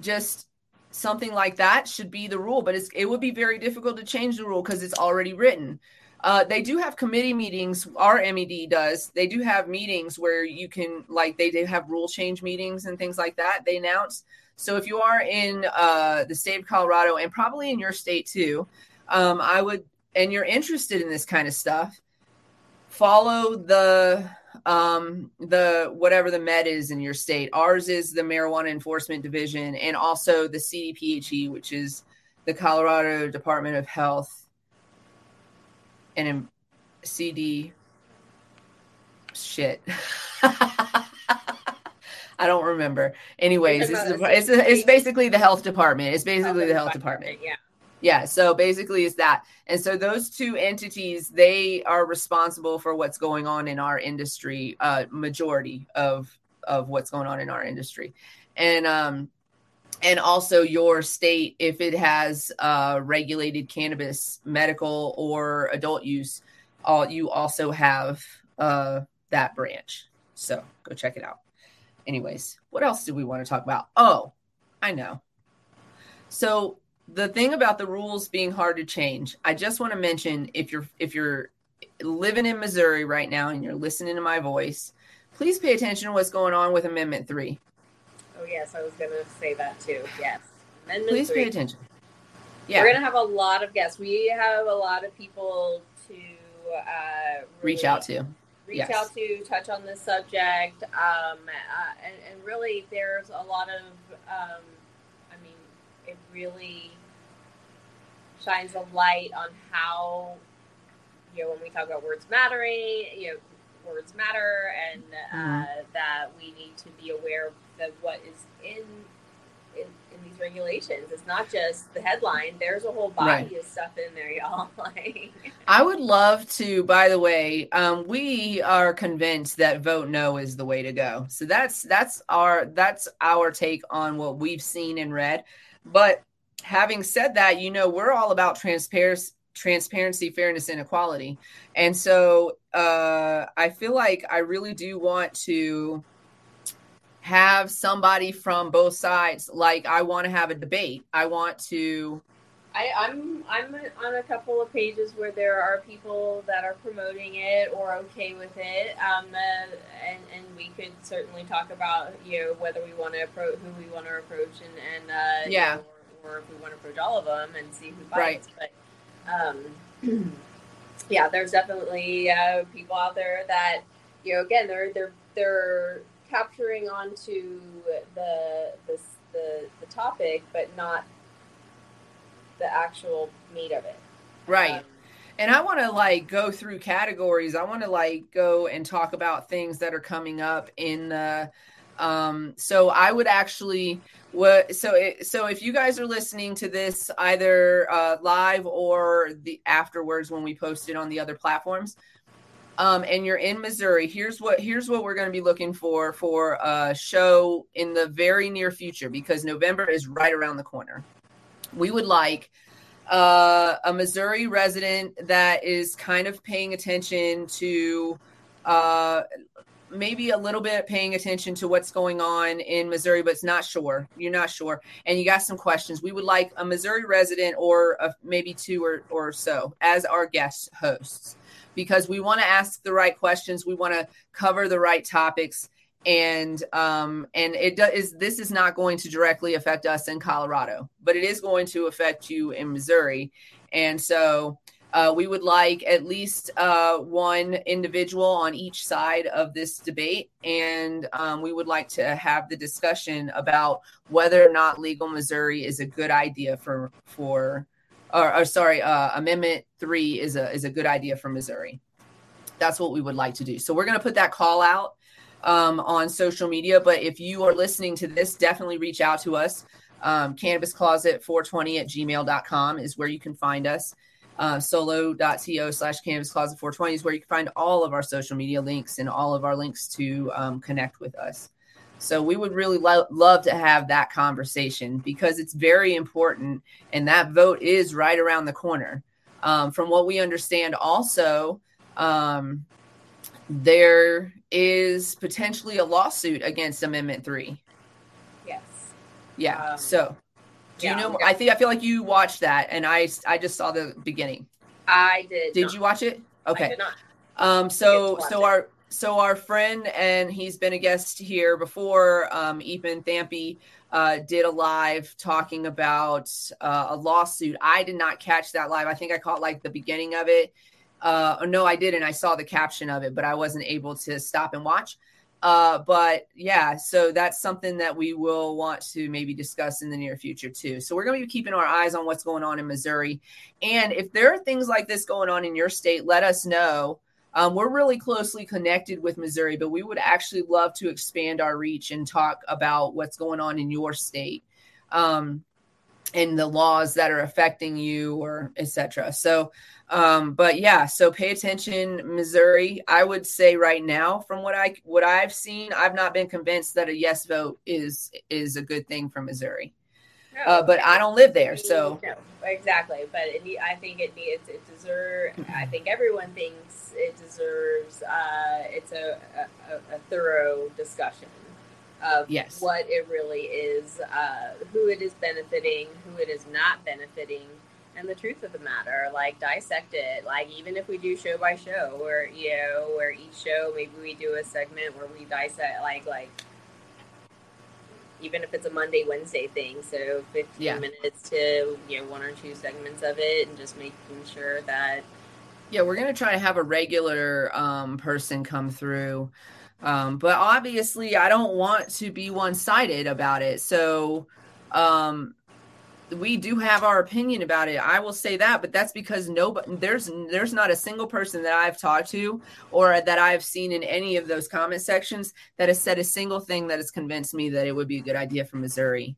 just something like that should be the rule, but it would be very difficult to change the rule because it's already written. Uh, they do have committee meetings. Our MED does. They do have meetings where you can, like, they do have rule change meetings and things like that. They announce. So if you are in uh, the state of Colorado and probably in your state too, um, I would, and you're interested in this kind of stuff, follow the um, the whatever the med is in your state. Ours is the Marijuana Enforcement Division, and also the CDPHE, which is the Colorado Department of Health, and CD shit. [laughs] I don't remember. Anyways, it's, it's, it's, basically the health department. It's basically the health department. Yeah. Yeah, so basically it's that. And so those two entities, they are responsible for what's going on in our industry, uh majority of of what's going on in our industry. And um and also your state if it has uh regulated cannabis medical or adult use, all you also have uh that branch. So go check it out. Anyways, what else do we want to talk about? Oh, I know. So the thing about the rules being hard to change, I just want to mention if you're if you're living in Missouri right now and you're listening to my voice, please pay attention to what's going on with Amendment 3. Oh yes, I was going to say that too. Yes. Amendment Please 3. pay attention. Yeah. We're going to have a lot of guests. We have a lot of people to uh, really reach out to. Reach yes. out to, touch on this subject. Um, uh, and, and, really, there's a lot of, um, I mean, it really shines a light on how you know when we talk about words mattering you know words matter and uh, mm-hmm. that we need to be aware of what is in, in, in these regulations. It's not just the headline. There's a whole body right. of stuff in there y'all. [laughs] Like i would love to by the way um, we are convinced that vote no is the way to go. So that's that's our that's our take on what we've seen and read. But having said that, you know, we're all about transparency, transparency, fairness, and equality. And so uh, I feel like I really do want to have somebody from both sides. Like I want to have a debate. I want to. I, I'm I'm on a couple of pages where there are people that are promoting it or okay with it, um, uh, and and we could certainly talk about you know whether we want to approach who we want to approach and and uh, yeah. You know, or if we want to approach all of them and see who bites. Right. But um, [clears throat] yeah, there's definitely uh, people out there that you know again they're they're they're capturing onto the the the, the topic, but not the actual meat of it. Right. Um, and I want to like go through categories. I want to like go and talk about things that are coming up in the um, so I would actually what so it, so if you guys are listening to this either uh, live or the afterwards when we post it on the other platforms, um, and you're in Missouri, here's what here's what we're going to be looking for for a show in the very near future because November is right around the corner. We would like uh, a Missouri resident that is kind of paying attention to uh, maybe a little bit paying attention to what's going on in Missouri, but it's not sure. You're not sure, and you got some questions. We would like a Missouri resident or a, maybe two or, or so as our guest hosts because we want to ask the right questions. We want to cover the right topics, and um, and it does. This is not going to directly affect us in Colorado, but it is going to affect you in Missouri, and so uh, we would like at least uh, one individual on each side of this debate, and um, we would like to have the discussion about whether or not legal Missouri is a good idea for for, or, or sorry, uh, Amendment Three is a is a good idea for Missouri. That's what we would like to do. So we're going to put that call out um, on social media. But if you are listening to this, definitely reach out to us. Um, cannabis closet 420 at gmail.com is where you can find us uh, solo.to slash cannabis closet 420 is where you can find all of our social media links and all of our links to um, connect with us. So we would really lo- love to have that conversation because it's very important, and that vote is right around the corner. Um, from what we understand, also um, there is potentially a lawsuit against Amendment Three. Yes. Yeah. Um, so do yeah, you know? I think I feel like you watched that, and I I just saw the beginning. I did. Did not. you watch it? Okay. Um. So so it. our so our friend and he's been a guest here before. Um. Ethan Thampy. Uh, did a live talking about uh, a lawsuit. I did not catch that live. I think I caught like the beginning of it. Uh, no, I didn't. I saw the caption of it, but I wasn't able to stop and watch. Uh, but yeah, so that's something that we will want to maybe discuss in the near future too. So we're going to be keeping our eyes on what's going on in Missouri. And if there are things like this going on in your state, let us know. Um, we're really closely connected with Missouri, but we would actually love to expand our reach and talk about what's going on in your state. Um, and the laws that are affecting you or etc so um, but yeah, so pay attention, Missouri. I would say right now, from what I what I've seen, I've not been convinced that a yes vote is is a good thing for Missouri. No, uh, but I don't live there, so no, exactly. But it, I think it needs it deserves. I think everyone thinks it deserves. Uh, it's a, a, a thorough discussion of yes. what it really is, uh, who it is benefiting, who it is not benefiting and the truth of the matter like dissect it like even if we do show by show where you know where each show maybe we do a segment where we dissect like like even if it's a monday wednesday thing so 15 yeah. minutes to you know one or two segments of it and just making sure that yeah we're going to try to have a regular um, person come through um, but obviously i don't want to be one-sided about it so um, we do have our opinion about it. I will say that, but that's because nobody there's there's not a single person that I've talked to or that I've seen in any of those comment sections that has said a single thing that has convinced me that it would be a good idea for Missouri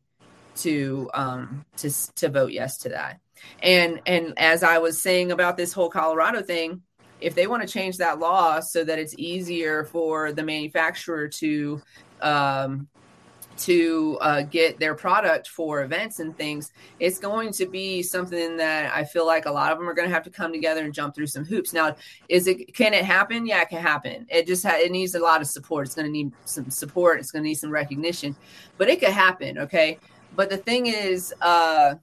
to um to to vote yes to that. And and as I was saying about this whole Colorado thing, if they want to change that law so that it's easier for the manufacturer to um to uh, get their product for events and things, it's going to be something that I feel like a lot of them are going to have to come together and jump through some hoops. Now, is it can it happen? Yeah, it can happen. It just ha- it needs a lot of support. It's going to need some support. It's going to need some recognition, but it could happen. Okay, but the thing is, uh,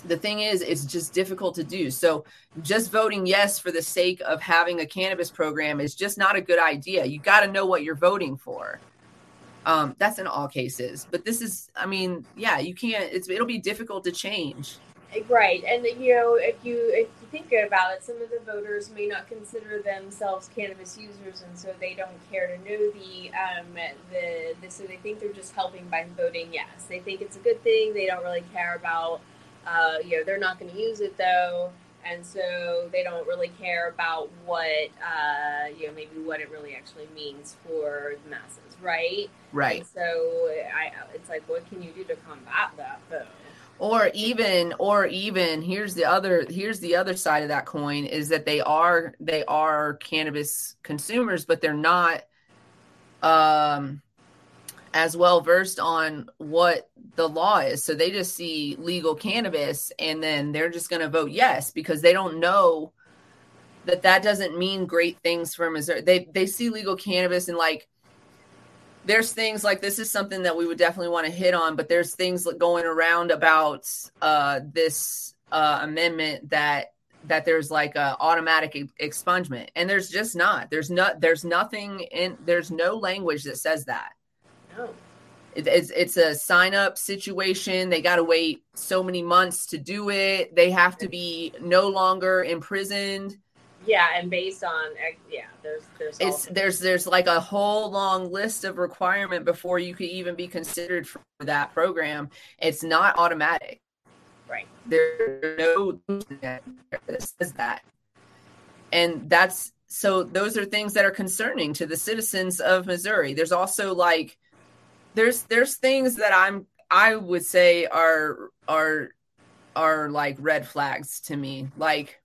the thing is, it's just difficult to do. So, just voting yes for the sake of having a cannabis program is just not a good idea. You got to know what you're voting for um, that's in all cases, but this is, I mean, yeah, you can't. It's it'll be difficult to change. Right, and you know, if you if you think about it, some of the voters may not consider themselves cannabis users, and so they don't care to know the um, the, the so they think they're just helping by voting yes. They think it's a good thing. They don't really care about, uh, you know, they're not going to use it though. And so they don't really care about what uh, you know maybe what it really actually means for the masses right? Right. And so I, it's like what can you do to combat that though? Or even or even here's the other here's the other side of that coin is that they are they are cannabis consumers but they're not um as well versed on what the law is. So they just see legal cannabis and then they're just going to vote yes because they don't know that that doesn't mean great things for Missouri. They they see legal cannabis and like there's things like this is something that we would definitely want to hit on, but there's things going around about uh, this uh, amendment that that there's like a automatic expungement and there's just not there's not there's nothing in there's no language that says that it's it's a sign up situation. They got to wait so many months to do it. They have to be no longer imprisoned. Yeah, and based on eh, yeah, there's there's it's there's there's like a whole long list of requirement before you could even be considered for that program. It's not automatic. Right. There's no that says that, and that's so. Those are things that are concerning to the citizens of Missouri. There's also like there's there's things that I'm I would say are are are like red flags to me. Like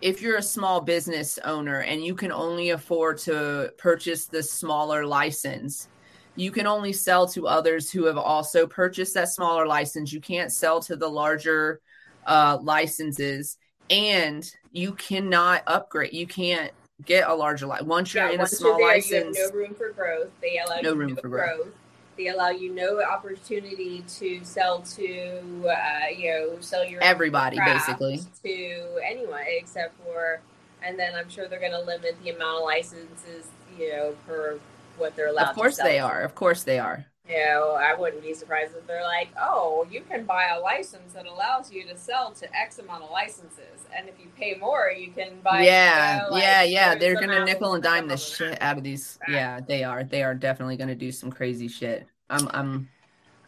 if you're a small business owner and you can only afford to purchase the smaller license, you can only sell to others who have also purchased that smaller license. You can't sell to the larger uh, licenses, and you cannot upgrade. You can't get a larger license once you're yeah, in a small there, license. no room for growth. They allow no room for growth. growth. They allow you no opportunity to sell to, uh, you know, sell your everybody basically to anyone except for, and then I'm sure they're going to limit the amount of licenses, you know, per what they're allowed. Of course they are. Of course they are. You know, I wouldn't be surprised if they're like, oh, you can buy a license that allows you to sell to X amount of licenses, and if you pay more, you can buy. Yeah, you know, like, yeah, yeah. They're gonna nickel and dime the shit out of these. Yeah, they are. They are definitely gonna do some crazy shit. I'm, I'm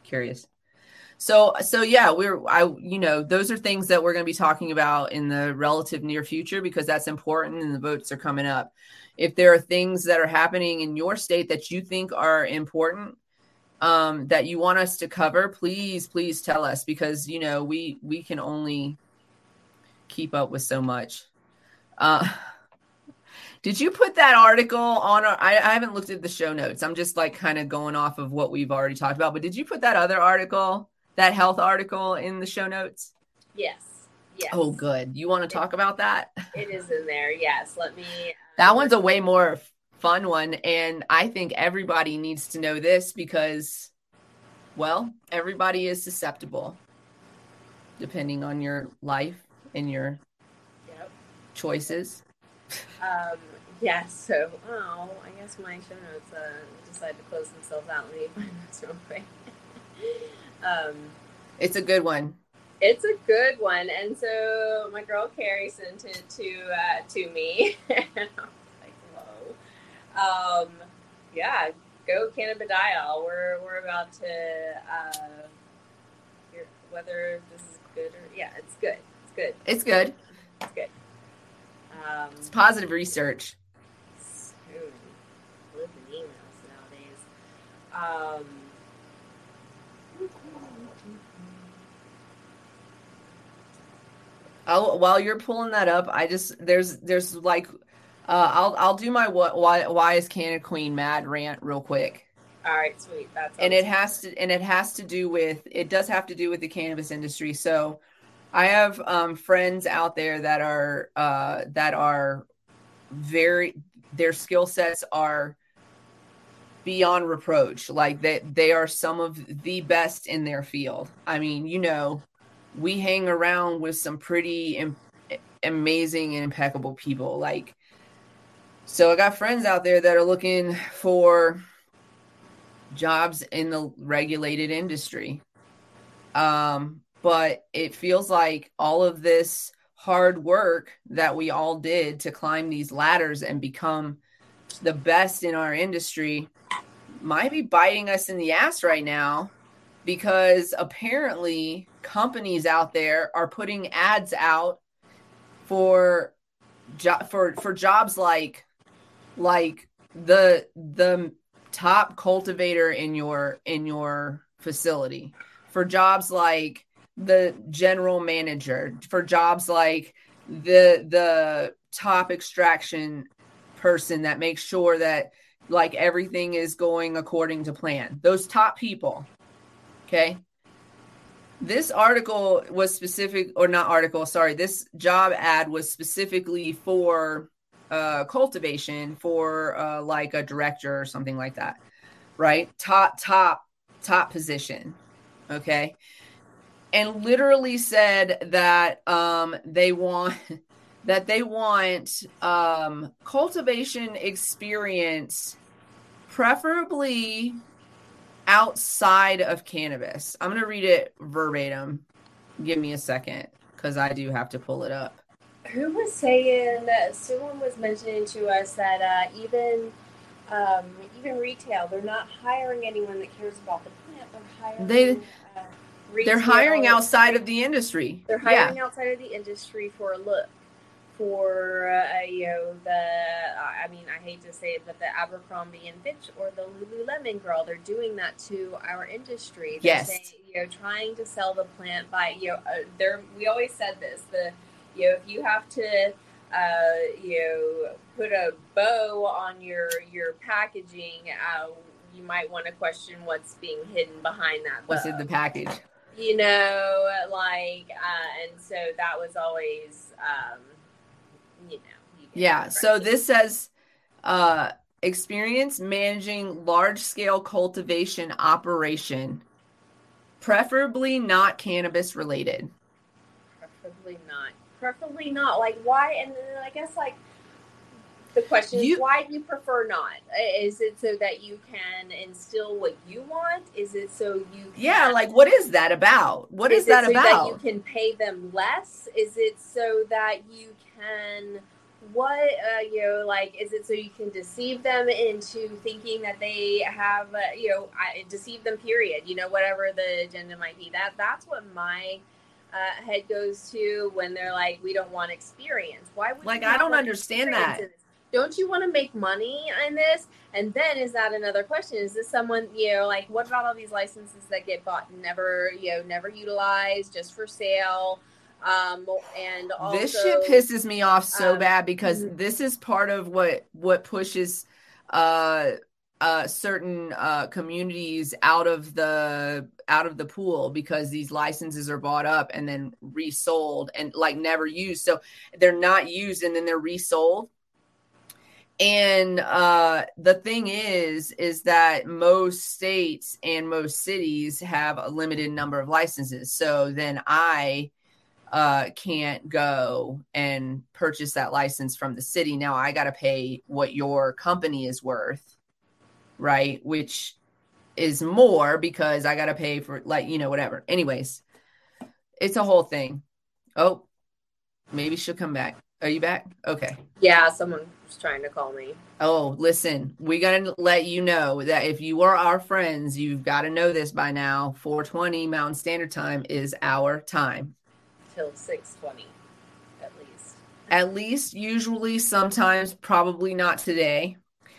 curious. So, so yeah, we're, I, you know, those are things that we're going to be talking about in the relative near future because that's important and the votes are coming up. If there are things that are happening in your state that you think are important um, that you want us to cover, please, please tell us because you know we we can only keep up with so much. Uh, [laughs] did you put that article on? Our, I, I haven't looked at the show notes. I'm just like kind of going off of what we've already talked about. But did you put that other article, that health article, in the show notes? Yes. Yes. Oh, good. You want to talk about that? It is in there. Yes. Let me. Um, that one's a way more fun one. And I think everybody needs to know this because, well, everybody is susceptible depending on your life and your yep. choices. Um, yeah, so, oh, I guess my show notes uh, decided to close themselves out. Let me find [laughs] this real quick. um, it's a good one. It's a good one. And so my girl Carrie sent it to uh, to me. [laughs] and I was like, whoa. Um, yeah, go cannabidiol. We're, we're about to, uh, hear whether this is good or, yeah, it's good. It's good. It's good. It's good. Um, it's positive research. Live in emails nowadays. Um, I'll, while you're pulling that up, I just there's there's like uh, I'll I'll do my what why why is Canada Queen mad rant real quick. All right, sweet. That's and it has to and it has to do with it does have to do with the cannabis industry. So I have um, friends out there that are uh, that are very their skill sets are beyond reproach. Like that they, they are some of the best in their field. I mean, you know, we hang around with some pretty Im- amazing and impeccable people. Like, so I got friends out there that are looking for jobs in the regulated industry. Um, but it feels like all of this hard work that we all did to climb these ladders and become the best in our industry might be biting us in the ass right now because apparently companies out there are putting ads out for job for for jobs like like the the top cultivator in your in your facility for jobs like the general manager for jobs like the the top extraction person that makes sure that like everything is going according to plan. Those top people okay? This article was specific or not article sorry this job ad was specifically for uh cultivation for uh like a director or something like that right top top top position okay and literally said that um they want [laughs] that they want um cultivation experience preferably outside of cannabis. I'm going to read it verbatim. Give me a second because I do have to pull it up. Who was saying that someone was mentioning to us that uh, even um, even retail, they're not hiring anyone that cares about the plant. They're hiring. They, uh, they're hiring outside of the industry. They're hiring yeah. outside of the industry for a look for uh, you know the I mean I hate to say it, but the Abercrombie and Fitch or the Lululemon girl, they're doing that to our industry. They're yes, saying, you know, trying to sell the plant by you know, uh, they're we always said this the you know if you have to uh, you know put a bow on your your packaging, uh, you might want to question what's being hidden behind that. Bow. What's in the package? You know, like, uh, and so that was always. Um, you know. You yeah. So this says uh, experience managing large scale cultivation operation, preferably not cannabis related. Preferably not. Preferably not. Like why? And I guess like the question you, is why do you prefer not? Is it so that you can instill what you want? Is it so you can, yeah like what is that about? What is, is that so about? that you can pay them less? Is it so that you can what uh, you know like is it so you can deceive them into thinking that they have uh, you know I, deceive them period you know whatever the agenda might be. That that's what my uh, head goes to when they're like we don't want experience. Why would like i don't understand that. don't you want to make money in this? And then is that another question. Is this someone you know like what about all these licenses that get bought and never you know never utilized just for sale? Um, and also, this shit pisses me off so um, bad because mm-hmm. this is part of what what pushes uh uh certain uh communities out of the out of the pool because these licenses are bought up and then resold and like never used. So they're not used and then they're resold. And uh the thing is is that most states and most cities have a limited number of licenses. So then i uh, can't go and purchase that license from the city. Now I got to pay what your company is worth, right? Which is more because I got to pay for, like, you know, whatever. Anyways, it's a whole thing. Oh, maybe she'll come back. Are you back? Okay. Yeah, someone was trying to call me. Oh, listen, we got to let you know that if you are our friends, you've got to know this by now. 420 Mountain Standard Time is our time till 6:20 at least. At least usually sometimes probably not today.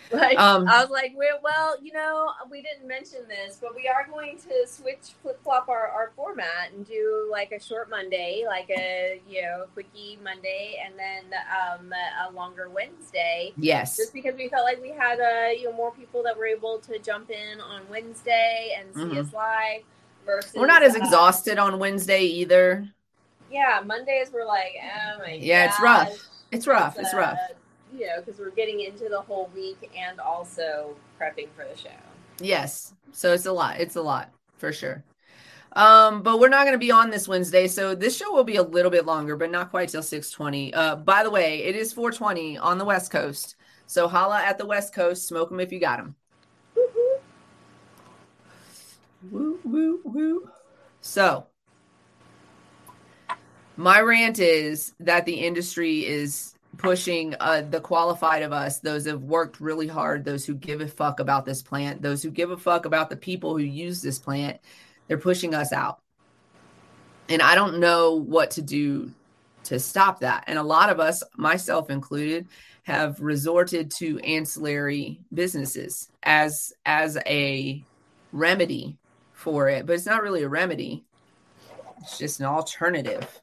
[laughs] Like, um, I was like, well, you know, we didn't mention this, but we are going to switch flip flop our, our format and do like a short Monday, like a you know quickie Monday, and then um, a longer Wednesday. Yes, just because we felt like we had uh, you know more people that were able to jump in on Wednesday and see mm-hmm. us live. Versus, we're not as uh, exhausted on Wednesday either. Yeah, Mondays we're like, oh my yeah, gosh. it's rough. It's rough. It's, it's uh, rough you know, because we're getting into the whole week and also prepping for the show. Yes. So it's a lot. It's a lot for sure. Um, but we're not going to be on this Wednesday, so this show will be a little bit longer, but not quite till 6:20. Uh, by the way, it is 4:20 on the West Coast, so holla at the West Coast, smoke them if you got them. Woo woo woo. So, my rant is that the industry is pushing uh, the qualified of us, those who have worked really hard, those who give a fuck about this plant, those who give a fuck about the people who use this plant, they're pushing us out. And I don't know what to do to stop that. And a lot of us, myself included, have resorted to ancillary businesses as as a remedy for it, but it's not really a remedy. It's just an alternative.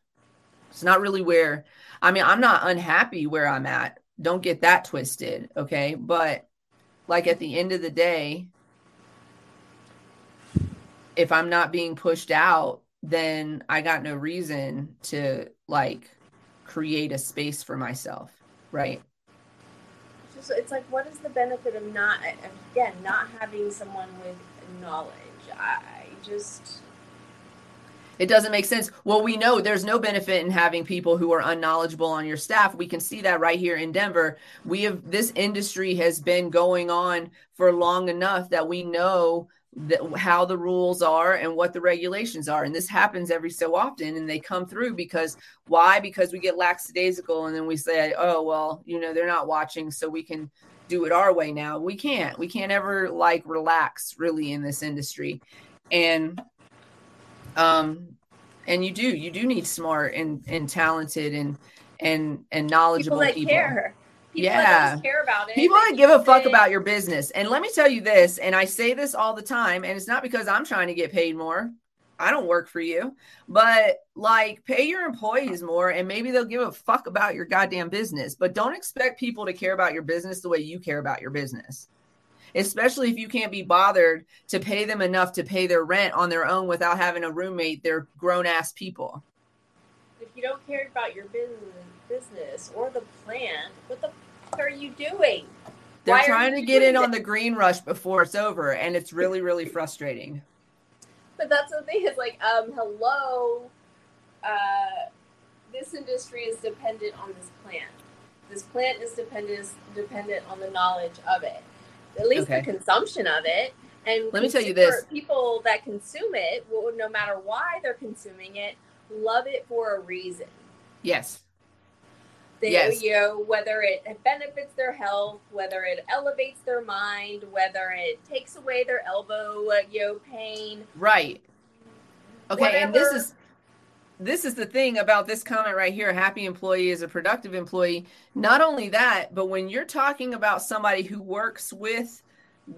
It's not really where I mean, I'm not unhappy where I'm at. Don't get that twisted, okay? But like at the end of the day, if I'm not being pushed out, then I got no reason to like create a space for myself, right? Just, it's like, what is the benefit of not, again, not having someone with knowledge? I just it doesn't make sense. Well, we know there's no benefit in having people who are unknowledgeable on your staff. We can see that right here in Denver. We have this industry has been going on for long enough that we know that how the rules are and what the regulations are. And this happens every so often and they come through because why? Because we get lackadaisical and then we say, "Oh, well, you know, they're not watching, so we can do it our way now." We can't. We can't ever like relax really in this industry. And um and you do you do need smart and and talented and and and knowledgeable people. people. Care. People yeah. care about it. People that give a fuck about your business. And let me tell you this, and I say this all the time, and it's not because I'm trying to get paid more. I don't work for you, but like pay your employees more and maybe they'll give a fuck about your goddamn business. But don't expect people to care about your business the way you care about your business especially if you can't be bothered to pay them enough to pay their rent on their own without having a roommate. They're grown ass people. If you don't care about your business, or the plan, what the fuck are you doing? They're Why trying to get in on the green rush before it's over, and it's really, really frustrating. But that's the thing is like, um, hello, uh, this industry is dependent on this plant. This plant is dependent dependent on the knowledge of it at least okay. the consumption of it. And let me tell you this: people that consume it, well, no matter why they're consuming it, love it for a reason. Yes. They, yes. you know, whether it benefits their health, whether it elevates their mind, whether it takes away their elbow, uh, you know, pain. Right. Okay, whatever. and this is this is the thing about this comment right here happy employee is a productive employee not only that but when you're talking about somebody who works with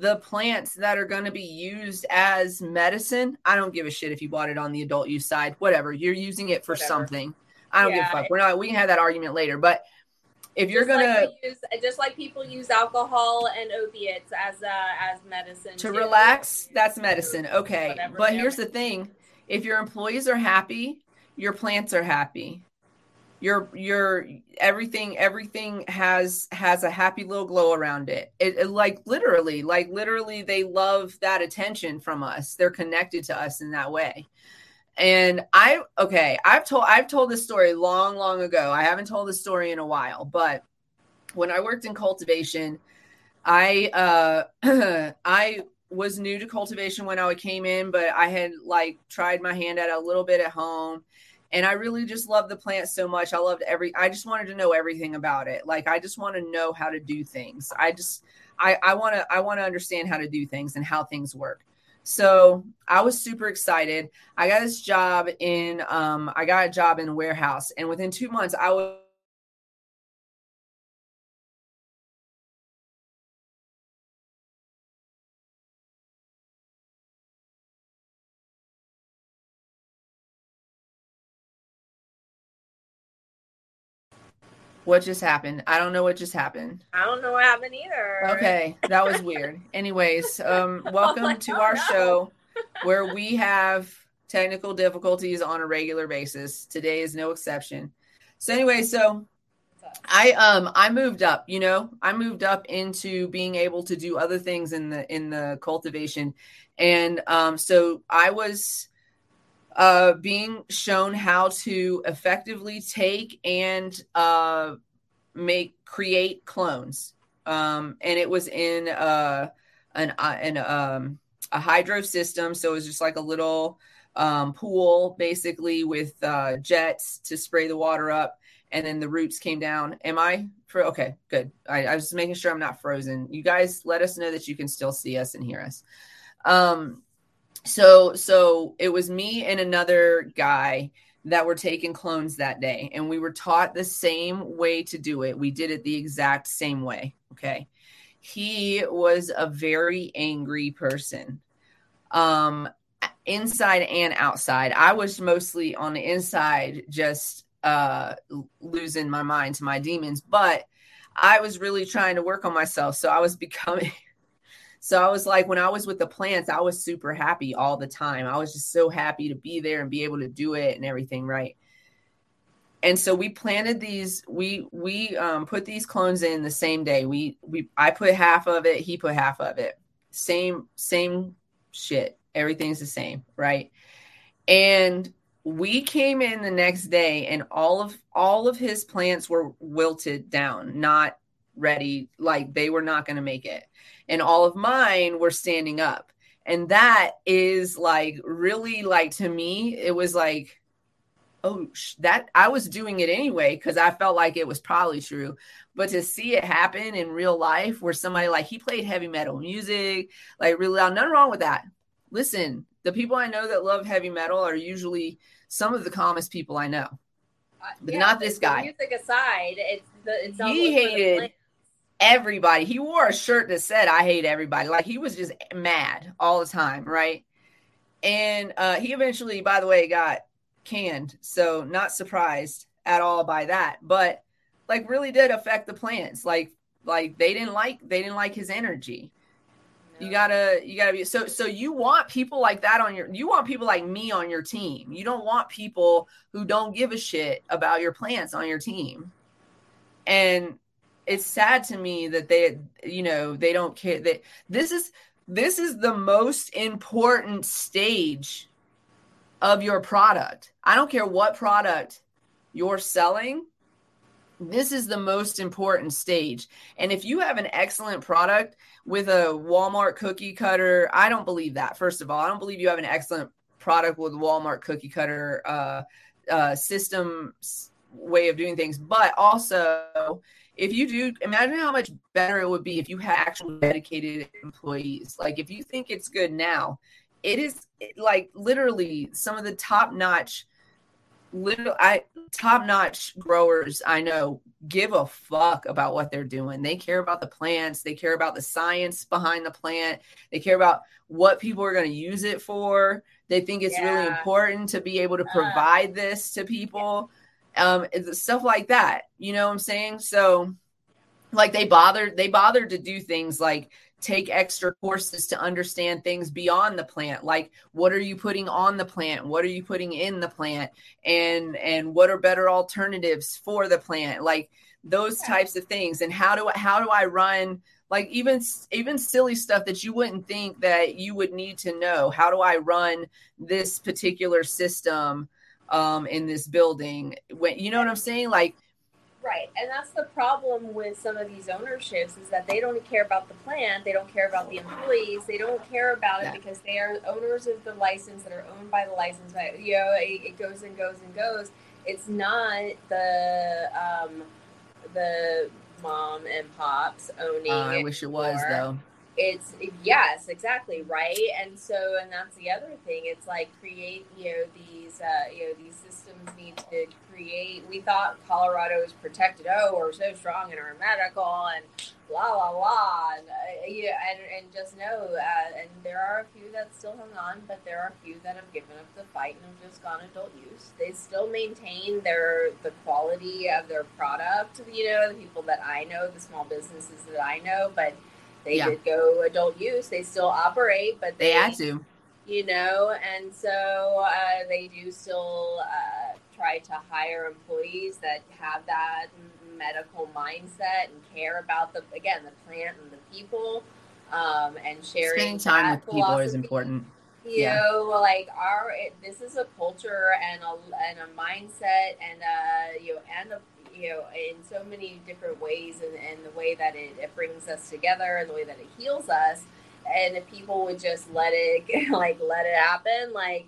the plants that are going to be used as medicine i don't give a shit if you bought it on the adult use side whatever you're using it for whatever. something i don't yeah. give a fuck we're not we can have that argument later but if you're just gonna like use, just like people use alcohol and opiates as uh, as medicine to too. relax that's medicine okay Whatever, but here's the thing if your employees are happy your plants are happy your your everything everything has has a happy little glow around it. it. it like literally like literally they love that attention from us they're connected to us in that way and i okay i've told i've told this story long long ago i haven't told this story in a while but when i worked in cultivation i uh [clears throat] i was new to cultivation when i came in but i had like tried my hand at a little bit at home and I really just loved the plant so much. I loved every I just wanted to know everything about it. Like I just want to know how to do things. I just I I want to I want to understand how to do things and how things work. So I was super excited. I got this job in um I got a job in a warehouse and within 2 months I was What just happened? I don't know what just happened. I don't know what happened either. Okay, that was [laughs] weird. Anyways, [laughs] um, welcome like, to oh, our no. show where we have technical difficulties on a regular basis. Today is no exception. So anyway, so I um I moved up, you know, I moved up into being able to do other things in the in the cultivation. And um so I was uh, being shown how to effectively take and uh, make create clones. Um, and it was in uh, an uh, an um, a hydro system, so it was just like a little um, pool, basically with uh, jets to spray the water up, and then the roots came down. Am I okay? Good. I, I was just making sure I'm not frozen. You guys, let us know that you can still see us and hear us. Um, so so it was me and another guy that were taking clones that day and we were taught the same way to do it. We did it the exact same way okay? He was a very angry person um inside and outside. I was mostly on the inside just uh losing my mind to my demons but i was really trying to work on myself so i was becoming [laughs] so I was like, when I was with the plants, I was super happy all the time. I was just so happy to be there and be able to do it and everything right. And so we planted these. We we um, put these clones in the same day. We we I put half of it. He put half of it. Same same shit. Everything's the same, right? And we came in the next day and all of all of his plants were wilted down not ready like they were not going to make it and all of mine were standing up. And that is like really like to me it was like oh that i was doing it anyway because i felt like it was probably true. But to see it happen in real life where somebody like he played heavy metal music like really loud nothing wrong with that. Listen the people i know that love heavy metal are usually some of the calmest people i know. Uh, but yeah, not this guy. music aside it's the it's he hated everybody. He wore a shirt that said "I hate everybody." Like he was just mad all the time, right? And uh, he eventually, by the way, got canned. So not surprised at all by that. But like, really did affect the plants. Like, like they didn't like they didn't like his energy. You gotta you gotta be so so you want people like that on your you want people like me on your team. You don't want people who don't give a shit about your plants on your team. And it's sad to me that they you know they don't care that this is this is the most important stage of your product. I don't care what product you're selling this is the most important stage. And if you have an excellent product with a walmart cookie cutter i don't believe that first of all. I don't believe you have an excellent product with walmart cookie cutter uh, uh, system way of doing things. But also if you do imagine how much better it would be if you had actual dedicated employees. Like if you think it's good now it is like literally some of the top notch little i top notch growers i know give a fuck about what they're doing. They care about the plants. They care about the science behind the plant. They care about what people are going to use it for. They think it's yeah. really important to be able to uh. provide this to people um stuff like that. You know what i'm saying? So like they bothered they bothered to do things like take extra courses to understand things beyond the plant. Like what are you putting on the plant? What are you putting in the plant? And and what are better alternatives for the plant? Like those types of things. And how do I, how do I run like even even silly stuff that you wouldn't think that you would need to know. How do I run this particular system um, in this building. When you know what I'm saying, like. Right, and that's the problem with some of these ownerships is that they don't care about the plant, they don't care about the employees, they don't care about it yeah. because they are owners of the license that are owned by the license. But you know, it, it goes and goes and goes. It's not the um, the mom and pops owning. Uh, I wish it was though. It's yes exactly right? And so and that's the other thing it's like create you know these uh, you know these systems need to create we thought colorado protected oh we're so strong in our medical and blah blah blah and uh, yeah and, and just know uh, and there are a few that still hung on but there are a few that have given up the fight and have just gone adult use. They still maintain their the quality of their product you know the people that i know the small businesses that i know but they yeah. did go adult use. They still operate, but they, they had to. You know, and so uh, they do still uh, try to hire employees that have that medical mindset and care about the again the plant and the people, um, and sharing. Spending time with people is important. You yeah. know, like our it, this is a culture and a and a mindset and uh you know and a you know, in so many different ways and, and the way that it, it brings us together and the way that it heals us. And if people would just let it, [laughs] like, let it happen, like,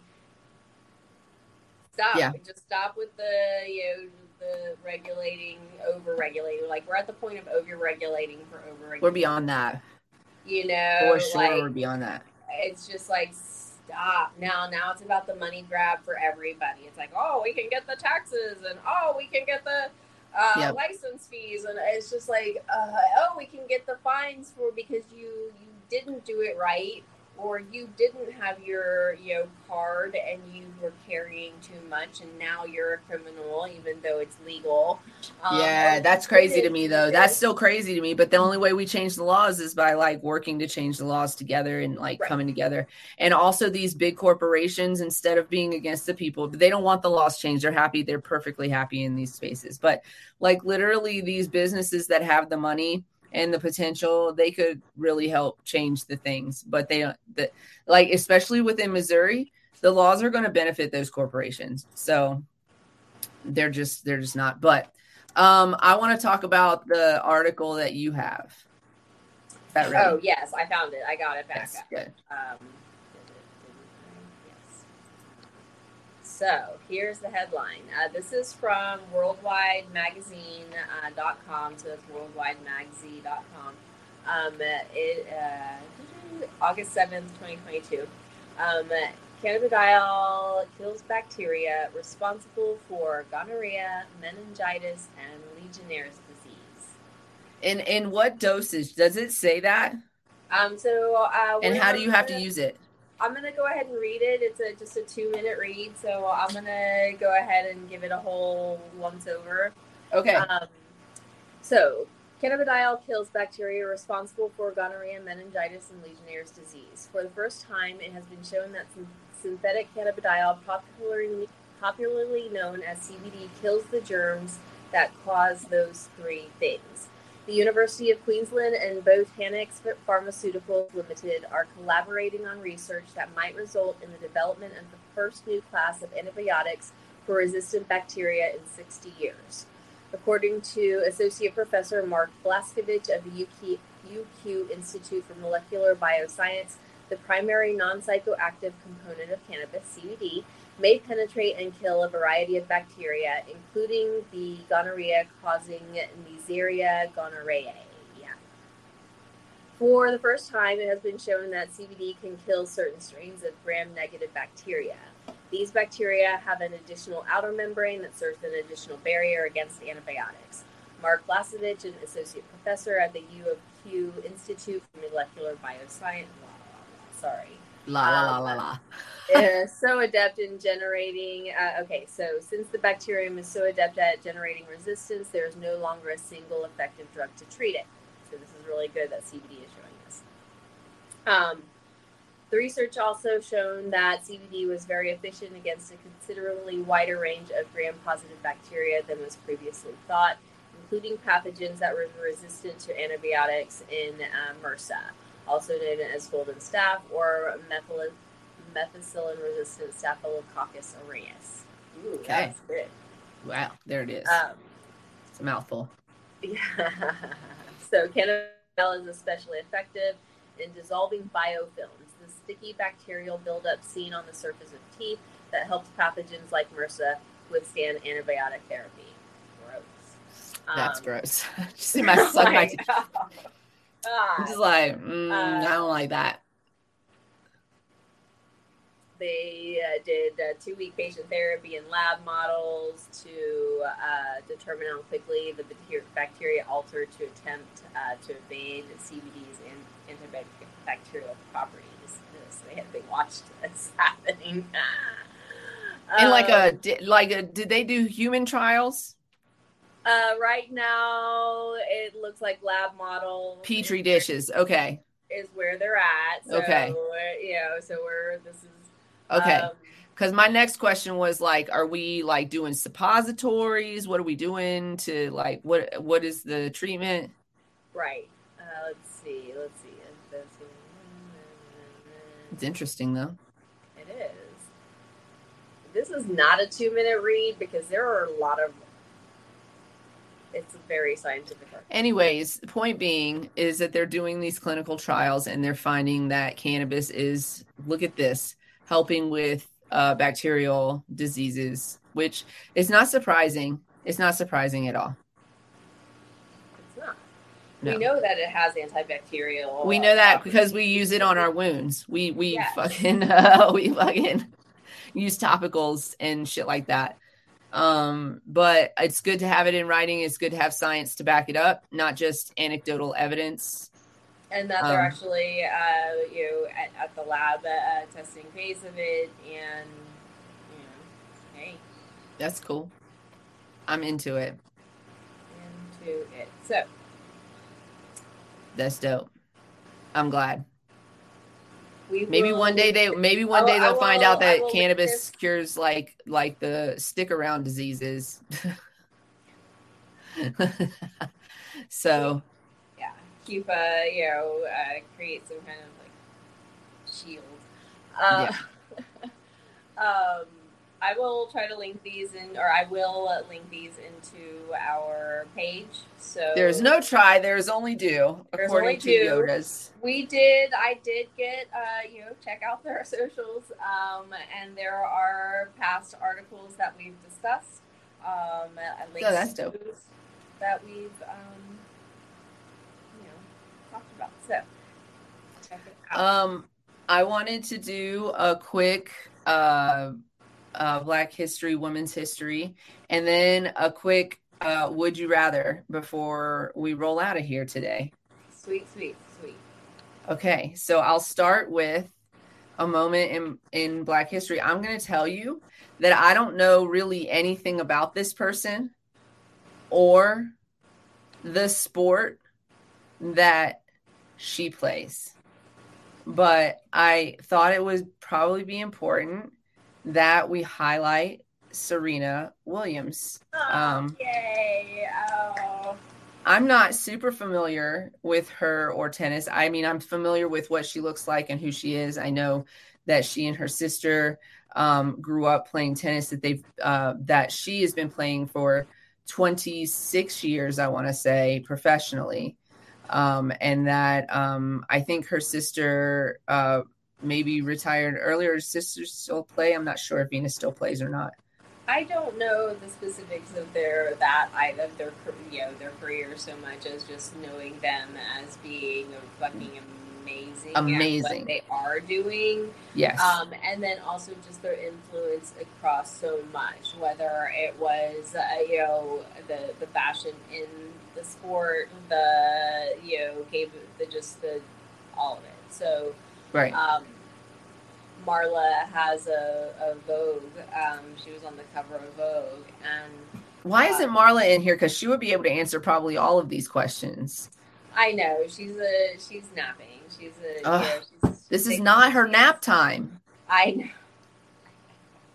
stop. Yeah. Just stop with the, you know, the regulating, over regulating. Like, we're at the point of over regulating for over regulating. We're beyond that. You know, for sure, like, we're beyond that. It's just like, stop. Now, now it's about the money grab for everybody. It's like, oh, we can get the taxes and oh, we can get the uh, yep. license fees, and it's just like, uh, oh, we can get the fines for because you you didn't do it right, or you didn't have your you know card and you were carrying too much, and now you're a criminal, even though it's legal. Um, yeah, that's crazy to me, though. That's still crazy to me. But the only way we change the laws is by like working to change the laws together and like right. coming together. And also, these big corporations, instead of being against the people, they don't want the laws changed. They're happy. They're perfectly happy in these spaces. But like literally, these businesses that have the money and the potential they could really help change the things but they don't the, like especially within missouri the laws are going to benefit those corporations. So they're just they're just not but um i want to talk about the article that you have. Oh yes i found it. I got it back yes, good. Um, So here's the headline. Uh, this is from worldwidemagazine.com. Uh, so it's worldwidemagazine.com. Um, it, uh, August 7th, 2022. Um, cannabidiol kills bacteria responsible for gonorrhea, meningitis, and Legionnaire's disease. In in what dosage does it say that? Um. So. Uh, and how do you have to use it? I'm gonna go ahead and read it. It's a just a two minute read, so I'm gonna go ahead and give it a whole once over. Okay. Um, so cannabidiol kills bacteria responsible for gonorrhea, meningitis, and Legionnaire's disease. For the first time, it has been shown that synthetic cannabidiol, popularly popularly known as CBD, kills the germs that cause those three things. The University of Queensland and Botanix Pharmaceuticals Limited are collaborating on research that might result in the development of the first new class of antibiotics for resistant bacteria in 60 years. According to Associate Professor Mark Blaskovich of the UQ, UQ Institute for Molecular Bioscience, the primary non psychoactive component of cannabis, CBD, may penetrate and kill a variety of bacteria, including the gonorrhea causing Neisseria gonorrhoeae. For the first time, it has been shown that CBD can kill certain strains of gram negative bacteria. These bacteria have an additional outer membrane that serves an additional barrier against antibiotics. Mark Blaskovich, an associate professor at the U of Q Institute for Molecular Bioscience. Sorry. La la la la la. [laughs] so adept in generating. Uh, okay, so since the bacterium is so adept at generating resistance, there is no longer a single effective drug to treat it. So this is really good that CBD is showing us. Um, the research also shown that CBD was very efficient against a considerably wider range of gram-positive bacteria than was previously thought, including pathogens that were resistant to antibiotics in uh, MRSA, also known as golden staph or methylene methicillin resistant Staphylococcus aureus. Ooh, okay. Wow, there it is. Um, it's a mouthful. Yeah. [laughs] so cannabis is especially effective in dissolving biofilms, the sticky bacterial buildup seen on the surface of teeth that helps pathogens like MRSA withstand antibiotic therapy. Gross. That's um, gross. [laughs] Just [laughs] see my, my I'm just like, mm, uh, I don't like that. They uh, did uh, two week patient therapy and lab models to uh, determine how quickly the bacteria alter to attempt uh, to evade CBD's and antibacterial properties. So they had they watched [laughs] this happening. and like a um, like a, did they do human trials? Uh, right now, it looks like lab model Petri dishes. Okay. Is where they're at. So, okay. You know, so we're this is Okay. because um, my next question was like, are we like doing suppositories? What are we doing to like what what is the treatment? Right. Uh, let's see. Let's see. It's interesting though. It is. This is not a two minute read because there are a lot of it's very scientific. Anyways, the point being is that they're doing these clinical trials and they're finding that cannabis is look at this helping with uh, bacterial diseases, which is not surprising. It's not surprising at all. It's not. No. We know that it has antibacterial. We know that because we use it on our wounds. We we yes. fucking [laughs] uh, we fucking [laughs] use topicals and shit like that. Um, but it's good to have it in writing. It's good to have science to back it up, not just anecdotal evidence. And that they're um, actually uh, you know at, at the lab uh, testing phase of it and you know hey. That's cool. I'm into it. Into it. So. That's dope. I'm glad we maybe will, one day they maybe one day they'll will, find out that cannabis cures like like the stick around diseases [laughs] so yeah, keep a you know uh, create some kind of like shield. Uh, yeah. [laughs] um, I will try to link these in, or I will link these into our page. So there's no try, there's only do, there's according only to do. Yoda's. We did, I did get, uh, you know, check out their [laughs] socials, um, and there are past articles that we've discussed. Um, oh, that's dope. That we've um, you know, talked about. So check it out. Um, I wanted to do a quick uh, uh, Black History, Women's History, and then a quick uh, Would You Rather before we roll out of here today. Sweet, sweet, sweet. Okay, so I'll start with a moment in in Black History. I'm going to tell you that I don't know really anything about this person or the sport that she plays. But I thought it would probably be important that we highlight Serena Williams. Oh, um, yay. Oh. I'm not super familiar with her or tennis. I mean, I'm familiar with what she looks like and who she is. I know that she and her sister um, grew up playing tennis. That they've uh, that she has been playing for 26 years, I want to say, professionally um, and that um, I think her sister uh, maybe retired earlier. Her sister still play. I'm not sure if Venus still plays or not. I don't know the specifics of their that either their you know their career so much as just knowing them as being a fucking amazing, amazing what they are doing. Yes. Um, and then also just their influence across so much, whether it was uh, you know the the fashion in the sport, the you know, gave the just the all of it. So right. Um, Marla has a, a Vogue. Um, she was on the cover of Vogue, and why isn't um, Marla in here? Because she would be able to answer probably all of these questions. I know she's a she's napping. She's a. You know, she's, this is not her nap time. I know.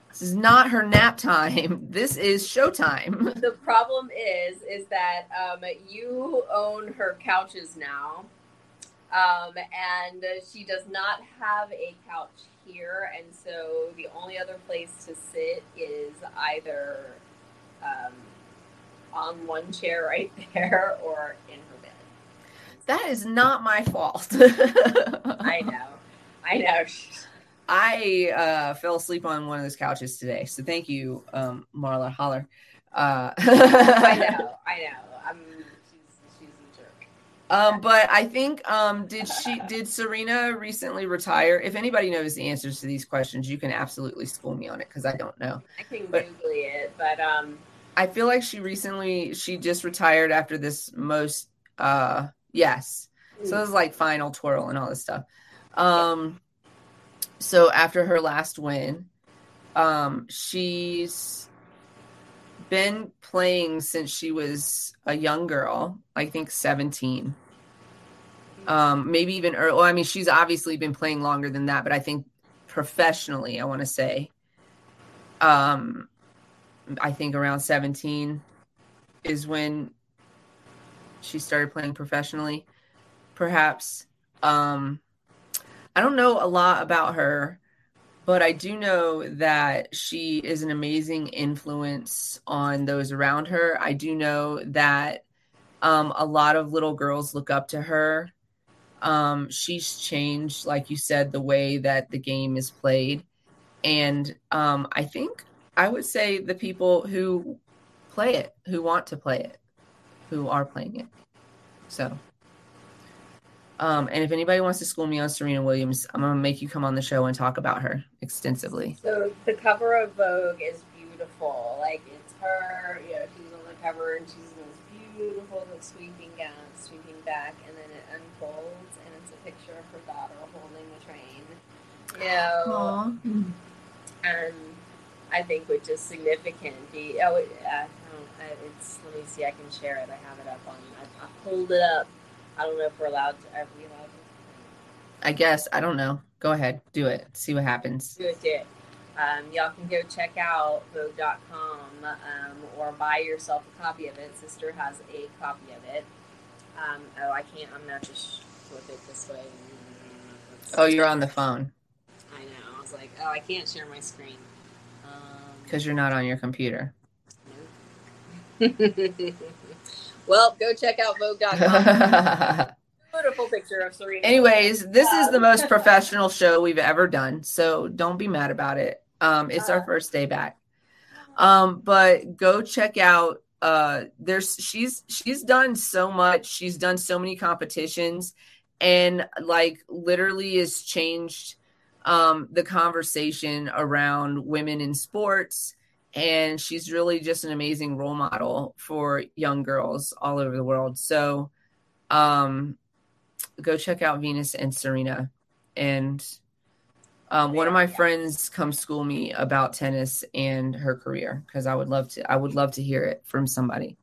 This is not her nap time. [laughs] This is showtime. The problem is, is that um, you own her couches now, um, and she does not have a couch here, and so the only other place to sit is either um, on one chair [laughs] right there or in her bed. That is not my fault. [laughs] I know. I know. I uh, fell asleep on one of those couches today. So thank you, um, Marla Holler. Uh, I know, [laughs] I know. I'm, she's, she's a jerk. Um, but I think um, did she did Serena recently retire? If anybody knows the answers to these questions, you can absolutely school me on it because I don't know. I can but, Google it, but um, I feel like she recently she just retired after this most uh yes. So it was like final twirl and all this stuff. Um so after her last win, um she's been playing since she was a young girl, I think 17. Um maybe even early, well, I mean she's obviously been playing longer than that, but I think professionally, I want to say um I think around 17 is when she started playing professionally, perhaps. Um, I don't know a lot about her, but I do know that she is an amazing influence on those around her. I do know that um, a lot of little girls look up to her. Um, she's changed, like you said, the way that the game is played. And um, I think I would say the people who play it, who want to play it, who are playing it. So, um, and if anybody wants to school me on Serena Williams, I'm gonna make you come on the show and talk about her extensively. So the cover of Vogue is beautiful. Like it's her, you know, she's on the cover and she's in this beautiful sweeping gown, sweeping back, and then it unfolds and it's a picture of her daughter holding the train. You know, Aww. and I think which is significant. The, oh, it, uh, it's let me see. I can share it. I have it up on. I, I pulled it up. I don't know if we're allowed to. Are we allowed to? I guess I don't know. Go ahead, do it. See what happens. Do it. Do it. Um, y'all can go check out Vogue.com um, or buy yourself a copy of it. Sister has a copy of it. Um, oh, I can't. I'm not just flip it this way. Oh, you're on the phone. I know. I was like, oh, I can't share my screen. Because you're not on your computer. [laughs] well, go check out Vogue.com. [laughs] Beautiful picture of Serena. Anyways, this is the most [laughs] professional show we've ever done, so don't be mad about it. Um, it's our uh. first day back. Um, but go check out uh there's she's she's done so much she's done so many competitions and like literally has changed um, the conversation around women in sports. And she's really just an amazing role model for young girls all over the world. So um, go check out Venus and Serena. And um, one of my friends come school me about tennis and her career because I would love to. I would love to hear it from somebody.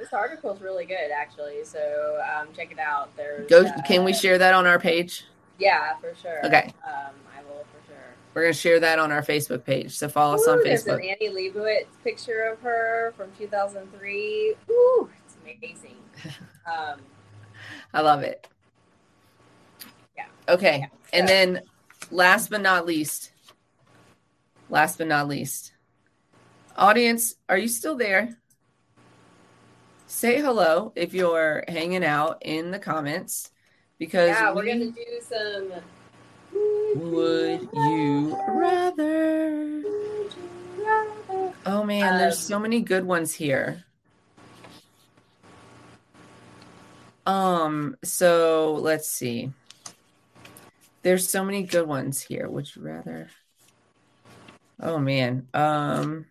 This article is really good, actually. So um, check it out. There's. Go. Uh, can we share that on our page? Yeah, for sure. Okay. Um, I will for sure. we're gonna share that on our Facebook page. So follow Ooh, us on Facebook. There's an Annie Leibovitz picture of her from 2003. Ooh, it's amazing. [laughs] Um, I love it. Yeah. Okay, yeah. and then last but not least, last but not least, audience, are you still there? Say hello if you're hanging out in the comments because yeah, we're we, gonna do some would you rather? Oh man, um, there's so many good ones here. Um, so let's see. There's so many good ones here. Would you rather? Oh man. Um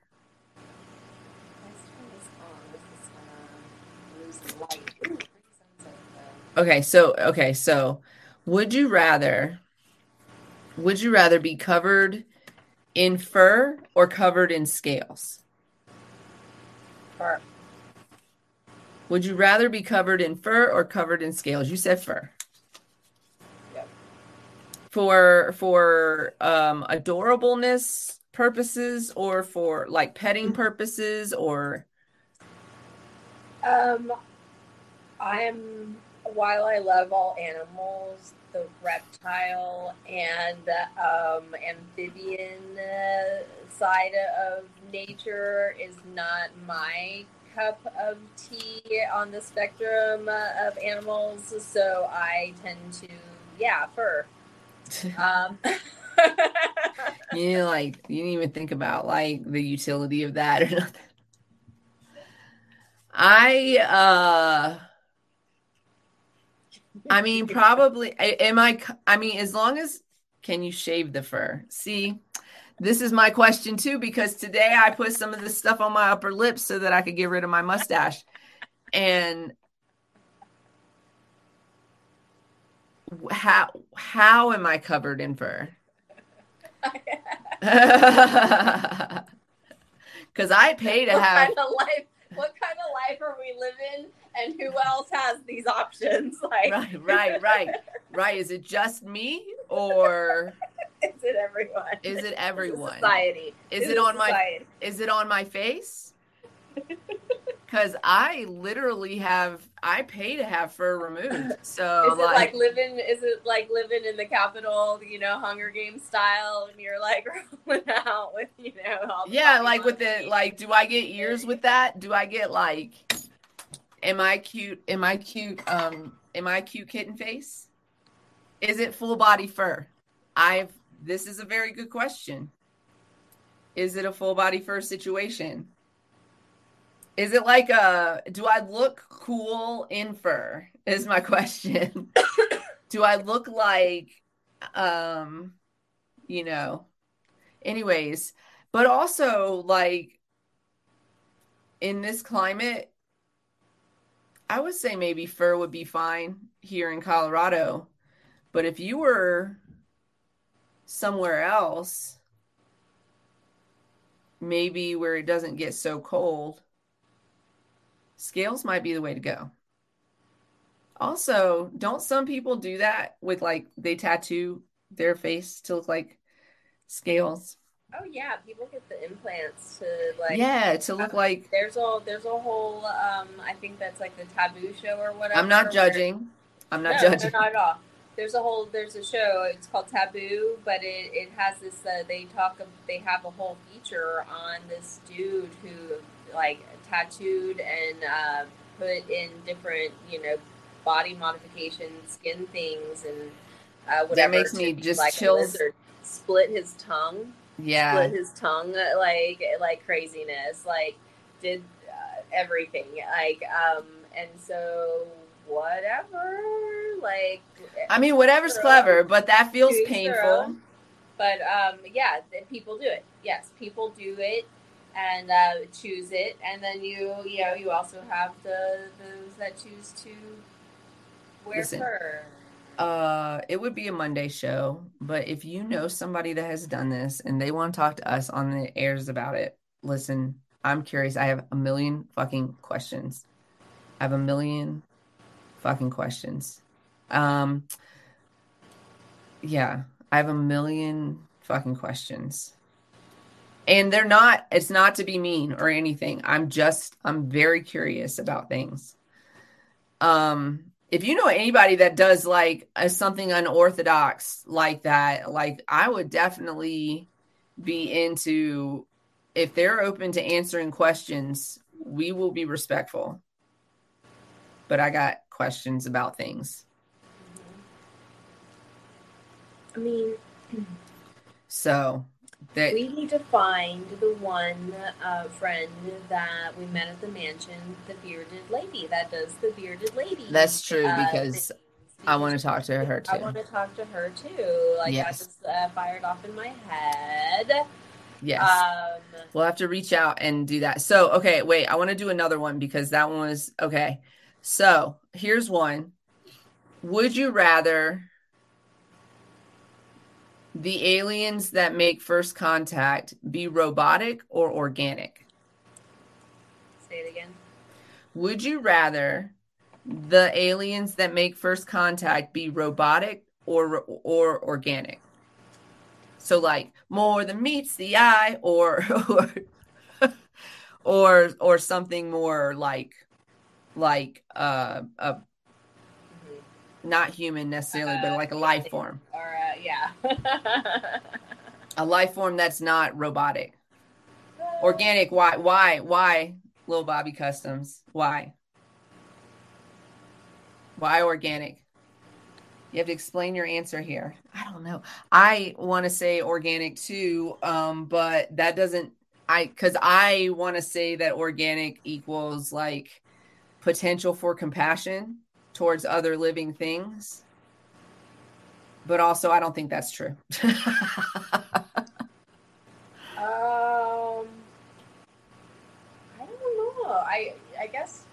Okay, so okay, so would you rather would you rather be covered in fur or covered in scales? Fur. Would you rather be covered in fur or covered in scales? You said fur. For for um adorableness purposes or for like petting purposes or um I am while I love all animals, the reptile and um, amphibian uh, side of nature is not my cup of tea on the spectrum uh, of animals. So I tend to, yeah, fur. [laughs] um, [laughs] you know, like you didn't even think about like the utility of that or [laughs] nothing. I uh I mean, probably. Am I? I mean, as long as can you shave the fur? See, this is my question too because today I put some of this stuff on my upper lip so that I could get rid of my mustache, and how how am I covered in fur? [laughs] Because I pay to what have. Kind of life, what kind of life are we living, and who else has these options? [laughs] Like, right, right, right, right. Is it just me, or [laughs] is it everyone? Is it everyone? Society. Is it on society. my? Is it on my face? Because I literally have, I pay to have fur removed. [laughs] So is it like, like, living? Is it like living in the capital? You know, Hunger Games style, and you're like [laughs] rolling out with you know. yeah, like with the like. Do I get ears with that? Do I get like? Am I cute? Am I cute? Um, am I cute kitten face? Is it full body fur? I've. This is a very good question. Is it a full body fur situation? Is it like a do I look cool in fur? Is my [laughs] question. do I look like um you know anyways, but also like in this climate I would say maybe fur would be fine here in Colorado. But if you were somewhere else, maybe where it doesn't get so cold, scales might be the way to go. Also, don't some people do that with like they tattoo their face to look like scales? Oh yeah, people get the implants to like yeah to look like. There's a there's a whole um I think that's like the taboo show or whatever. I'm not judging. I'm not judging no, judging. not at all. There's a whole there's a show. It's called Taboo, but it, it has this. Uh, they talk. of They have a whole feature on this dude who like tattooed and uh, put in different, you know, body modification, skin things, and uh, whatever. That makes me just like chills. Split his tongue. Yeah. Split his tongue like like craziness. Like did uh, everything. Like um, and so whatever. Like I mean, whatever's clever, but that feels painful. But um, yeah, people do it. Yes, people do it and uh, choose it, and then you you know you also have the those that choose to wear Listen, fur. Uh, it would be a Monday show, but if you know somebody that has done this and they want to talk to us on the airs about it, listen, I'm curious. I have a million fucking questions. I have a million fucking questions. Um, yeah, I have a million fucking questions and they're not it's not to be mean or anything. I'm just i'm very curious about things. Um if you know anybody that does like a, something unorthodox like that like i would definitely be into if they're open to answering questions we will be respectful. But i got questions about things. I mean so that we need to find the one uh, friend that we met at the mansion, the bearded lady that does the bearded lady. That's true uh, because I want to talk to her too. I want to talk to her too. Like yes. that just uh, fired off in my head. Yes. Um, we'll have to reach out and do that. So, okay, wait, I want to do another one because that one was okay. So, here's one. Would you rather the aliens that make first contact be robotic or organic? Say it again. Would you rather the aliens that make first contact be robotic or or organic? So like more than meets the eye or or [laughs] or, or something more like like uh, a. not human necessarily, uh, but like a life form. Or yeah. [laughs] a life form that's not robotic. Organic, why, why, why, little Bobby Customs? Why? Why organic? You have to explain your answer here. I don't know. I want to say organic too, um, but that doesn't. I because I want to say that organic equals like potential for compassion towards other living things. But also, I don't think that's true. [laughs] um, I don't know. I I guess.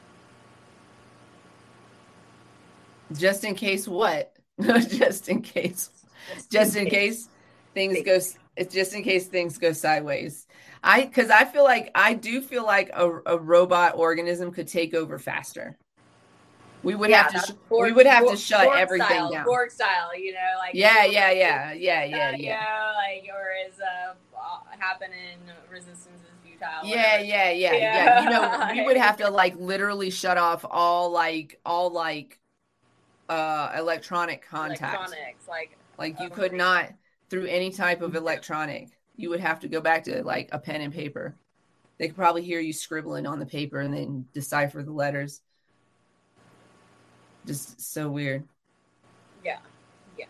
Just in case, what? [laughs] just in case. Just in case things go. It's just in case things go sideways. I because I feel like I do feel like a, a robot organism could take over faster. We would yeah, have to. Borg, we would have Borg, to shut Borg everything style, down. Borg style, you know, like yeah, yeah, yeah, yeah, yeah, yeah. like or is uh, happen in resistance is futile. Yeah, yeah, yeah, yeah, yeah. You know, we would have to [laughs] like literally shut off all like all like uh electronic contact. Electronics, like like you could not through any type of electronic. You would have to go back to like a pen and paper. They could probably hear you scribbling on the paper and then decipher the letters just so weird. Yeah. Yeah.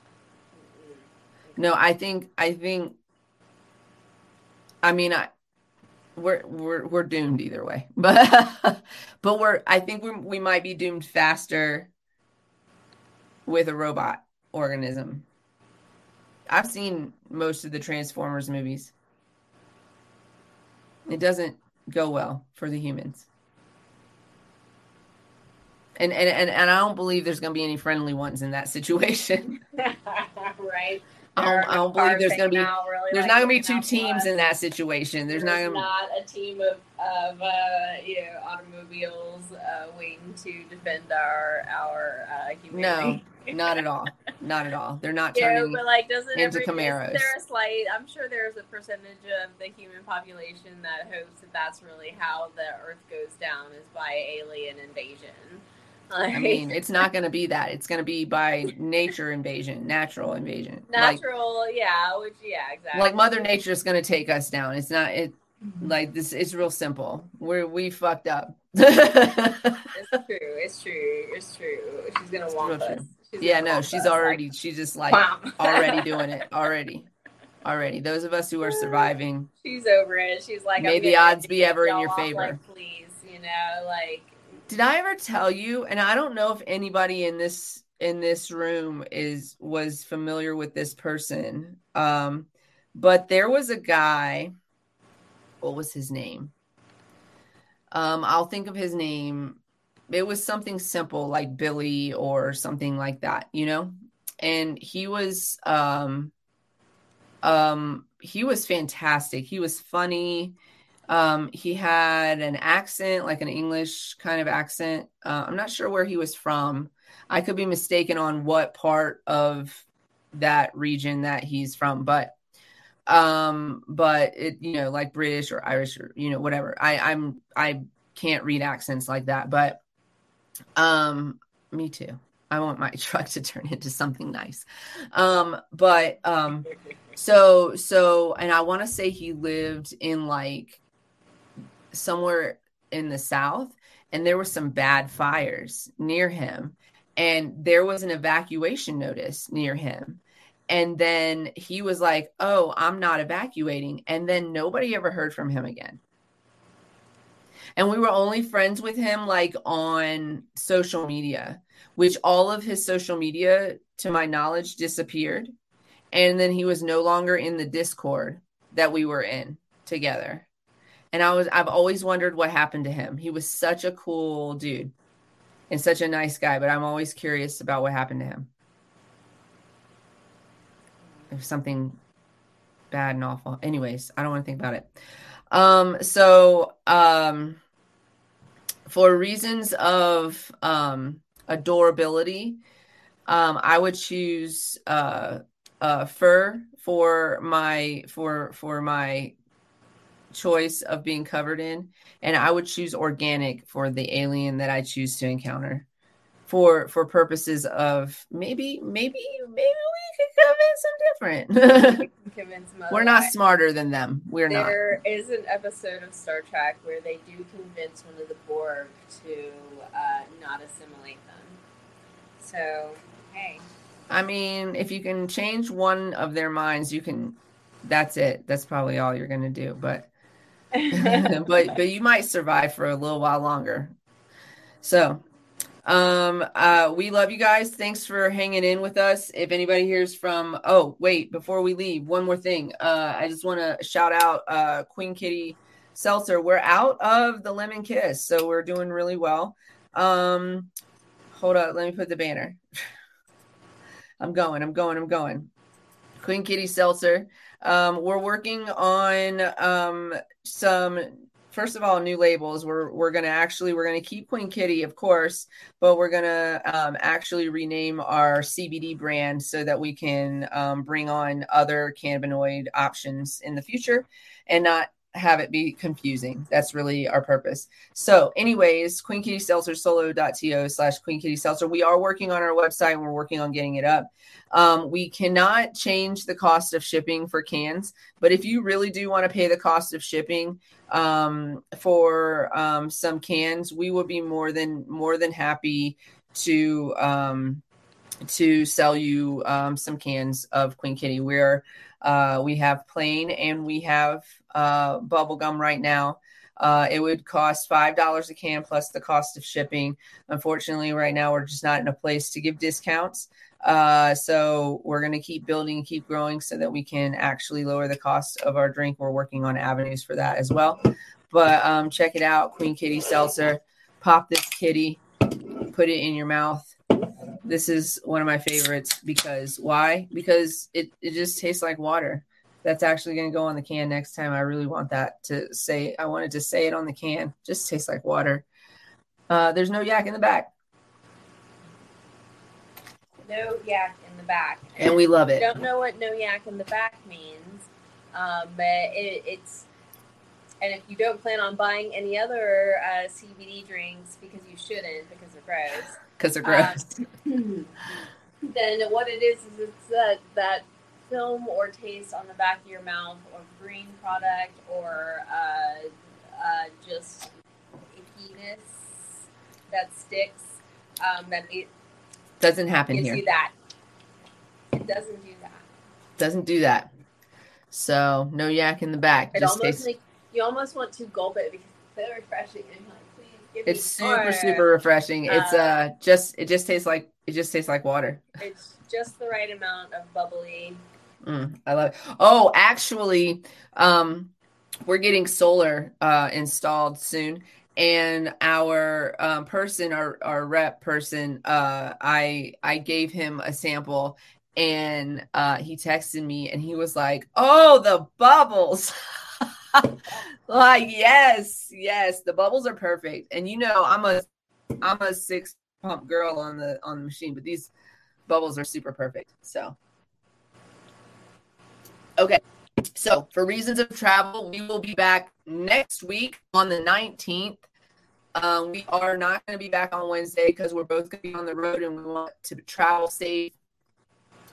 No, I think I think I mean I we're we're we're doomed either way. [laughs] But but we're I think we we might be doomed faster with a robot organism. I've seen most of the Transformers movies. It doesn't go well for the humans and and and, and I don't believe there's going to be any friendly ones in that situation. [laughs] right. I don't, I don't believe there's going to be really there's like not going to be two teams in that situation. There's, there's not gonna... not a team of of uh, you know automobiles uh, waiting to defend our our uh, humanity. No, not at all. Not at all. They're not [laughs] turning. Yeah, but like, doesn't into every, Camaros. There a slight. I'm sure there's a percentage of the human population that hopes that that's really how the Earth goes down is by alien invasion. I mean, it's not going to be that. It's going to be by nature invasion, natural invasion. Natural, like, yeah, which yeah, exactly. Like Mother Nature is going to take us down. It's not it mm-hmm. like this. It's real simple. We're we fucked up. it's true. It's true. It's true. She's gonna want us. She's yeah, no, she's us. already. Like, she's just like [laughs] already doing it. Already. Already, those of us who are surviving, she's over it. She's like, may the odds be ever in your favor. Like, please, you know, like did I ever tell you? And I don't know if anybody in this in this room is was familiar with this person. Um, but there was a guy. What was his name? Um, I'll think of his name. It was something simple like Billy or something like that, you know. And he was um, um, he was fantastic. He was funny. Um, he had an accent, like an English kind of accent. Uh, I'm not sure where he was from. I could be mistaken on what part of that region that he's from, but um but it you know like british or irish or you know whatever i i'm i can't read accents like that but um me too i want my [laughs] truck to turn into something nice um but um so so and i want to say he lived in like somewhere in the south and there were some bad fires near him and there was an evacuation notice near him. And then he was like oh i'm not evacuating and then nobody ever heard from him again. And we were only friends with him like on social media which all of his social media to my knowledge disappeared. And then he was no longer in the discord that we were in together and I was I've always wondered what happened to him. He was such a cool dude and such a nice guy, but I'm always curious about what happened to him. If something bad and awful. Anyways, I don't want to think about it. Um so um for reasons of um adorability, um I would choose uh uh fur for my for for my choice of being covered in, and I would choose organic for the alien that I choose to encounter. For for purposes of maybe maybe maybe we could [laughs] convince them different. convince them We're not smarter than them. We're there not. There is an episode of Star Trek where they do convince one of the Borg to uh, not assimilate them. So hey. I mean, if you can change one of their minds, you can. That's it. That's probably all you're going to do. But [laughs] but but you might survive for a little while longer. So, Um, uh, we love you guys. Thanks for hanging in with us. If anybody hears from, oh, wait, before we leave, one more thing. Uh, I just want to shout out uh, Queen Kitty Seltzer. We're out of the lemon kiss, so we're doing really well. Um, hold up, let me put the banner. [laughs] I'm going, I'm going, I'm going. Queen Kitty Seltzer. Um, we're working on um, some first of all new labels. We're we're gonna actually we're gonna keep queen kitty of course but we're gonna um, actually rename our cbd brand so that we can um, bring on other cannabinoid options in the future and not have it be confusing. That's really our purpose. So, anyways, Queen Kitty Seltzer solo.to slash Queen Kitty Seltzer. We are working on our website and we're working on getting it up. Um, we cannot change the cost of shipping for cans, but if you really do want to pay the cost of shipping um, for um, some cans, we would be more than more than happy to um, to sell you um, some cans of Queen Kitty. We're uh, we have plain and we have uh, bubble gum right now. Uh, it would cost five dollars a can plus the cost of shipping. Unfortunately, right now we're just not in a place to give discounts. Uh, so we're going to keep building keep growing so that we can actually lower the cost of our drink. We're working on avenues for that as well. But um, check it out, Queen Kitty Seltzer. Pop this kitty, put it in your mouth. This is one of my favorites because why? Because it, it just tastes like water that's actually going to go on the can next time. I really want that to say, I wanted to say it on the can. Just tastes like water. Uh, there's no yak in the back. No yak in the back. And we love it. Don't know what no yak in the back means, um, but it, it's, and if you don't plan on buying any other uh, CBD drinks because you shouldn't because they're gross. Because they're gross. Um, [laughs] then what it is is it's that that film or taste on the back of your mouth or green product or uh, uh, just ickiness that sticks um, that it doesn't happen here. you see that. It doesn't do that. Doesn't do that. So no yak in the back. It Just almost tastes, make, you almost want to gulp it because it's so refreshing and like, give it's super more. super refreshing. It's Uh, uh just it just tastes like it just tastes like water. It's just the right amount of bubbly. Mm, I love it. Oh, actually, um, we're getting solar uh, installed soon, and our um, person, our our rep person, uh, I I gave him a sample, and uh, he texted me, and he was like, "Oh, the bubbles." [laughs] like yes yes the bubbles are perfect and you know i'm a i'm a six pump girl on the on the machine but these bubbles are super perfect so Okay. So, for reasons of travel, we will be back next week on the 19th. Um, we are not going to be back on Wednesday because we're both going to be on the road and we want to travel safe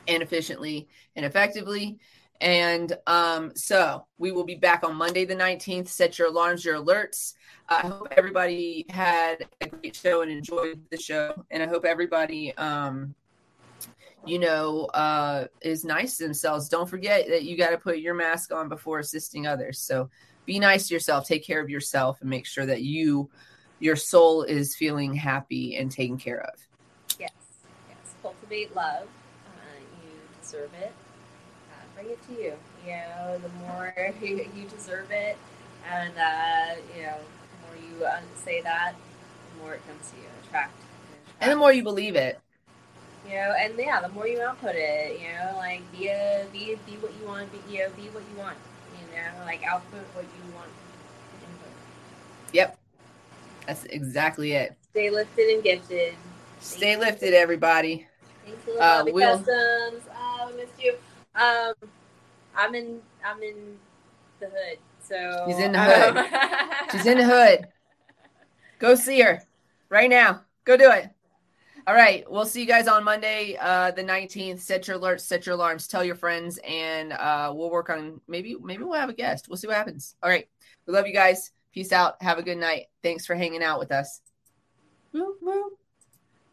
and efficiently and effectively. And um, so we will be back on Monday the 19th. Set your alarms, your alerts. I hope everybody had a great show and enjoyed the show. And I hope everybody um, you know, uh, is nice to themselves. Don't forget that you got to put your mask on before assisting others. So be nice to yourself, take care of yourself, and make sure that you, your soul is feeling happy and taken care of. Yes, yes. Cultivate love. Uh, you deserve it. Uh, bring it to you. You know, the more [laughs] you, you deserve it, and uh, you know, the more you uh, say that, the more it comes to you. Attract. And the more you believe it. You know, and yeah, the more you output it, you know, like be a be be what you want, be you know, be what you want, you know, like output what you want. input. Yep. That's exactly it. Stay lifted and gifted. Stay lifted, everybody. Thanks a Uh, we'll- Customs. Oh, I missed you. Um, I'm in. I'm in the hood. So She's in the hood. She's in the hood. [laughs] Go see her right now. Go do it. All right. We'll see you guys on Monday, uh, the 19th. Set your alerts, set your alarms, tell your friends, and uh, we'll work on maybe maybe we'll have a guest. We'll see what happens. All right. We love you guys. Peace out. Have a good night. Thanks for hanging out with us. Woo, woo.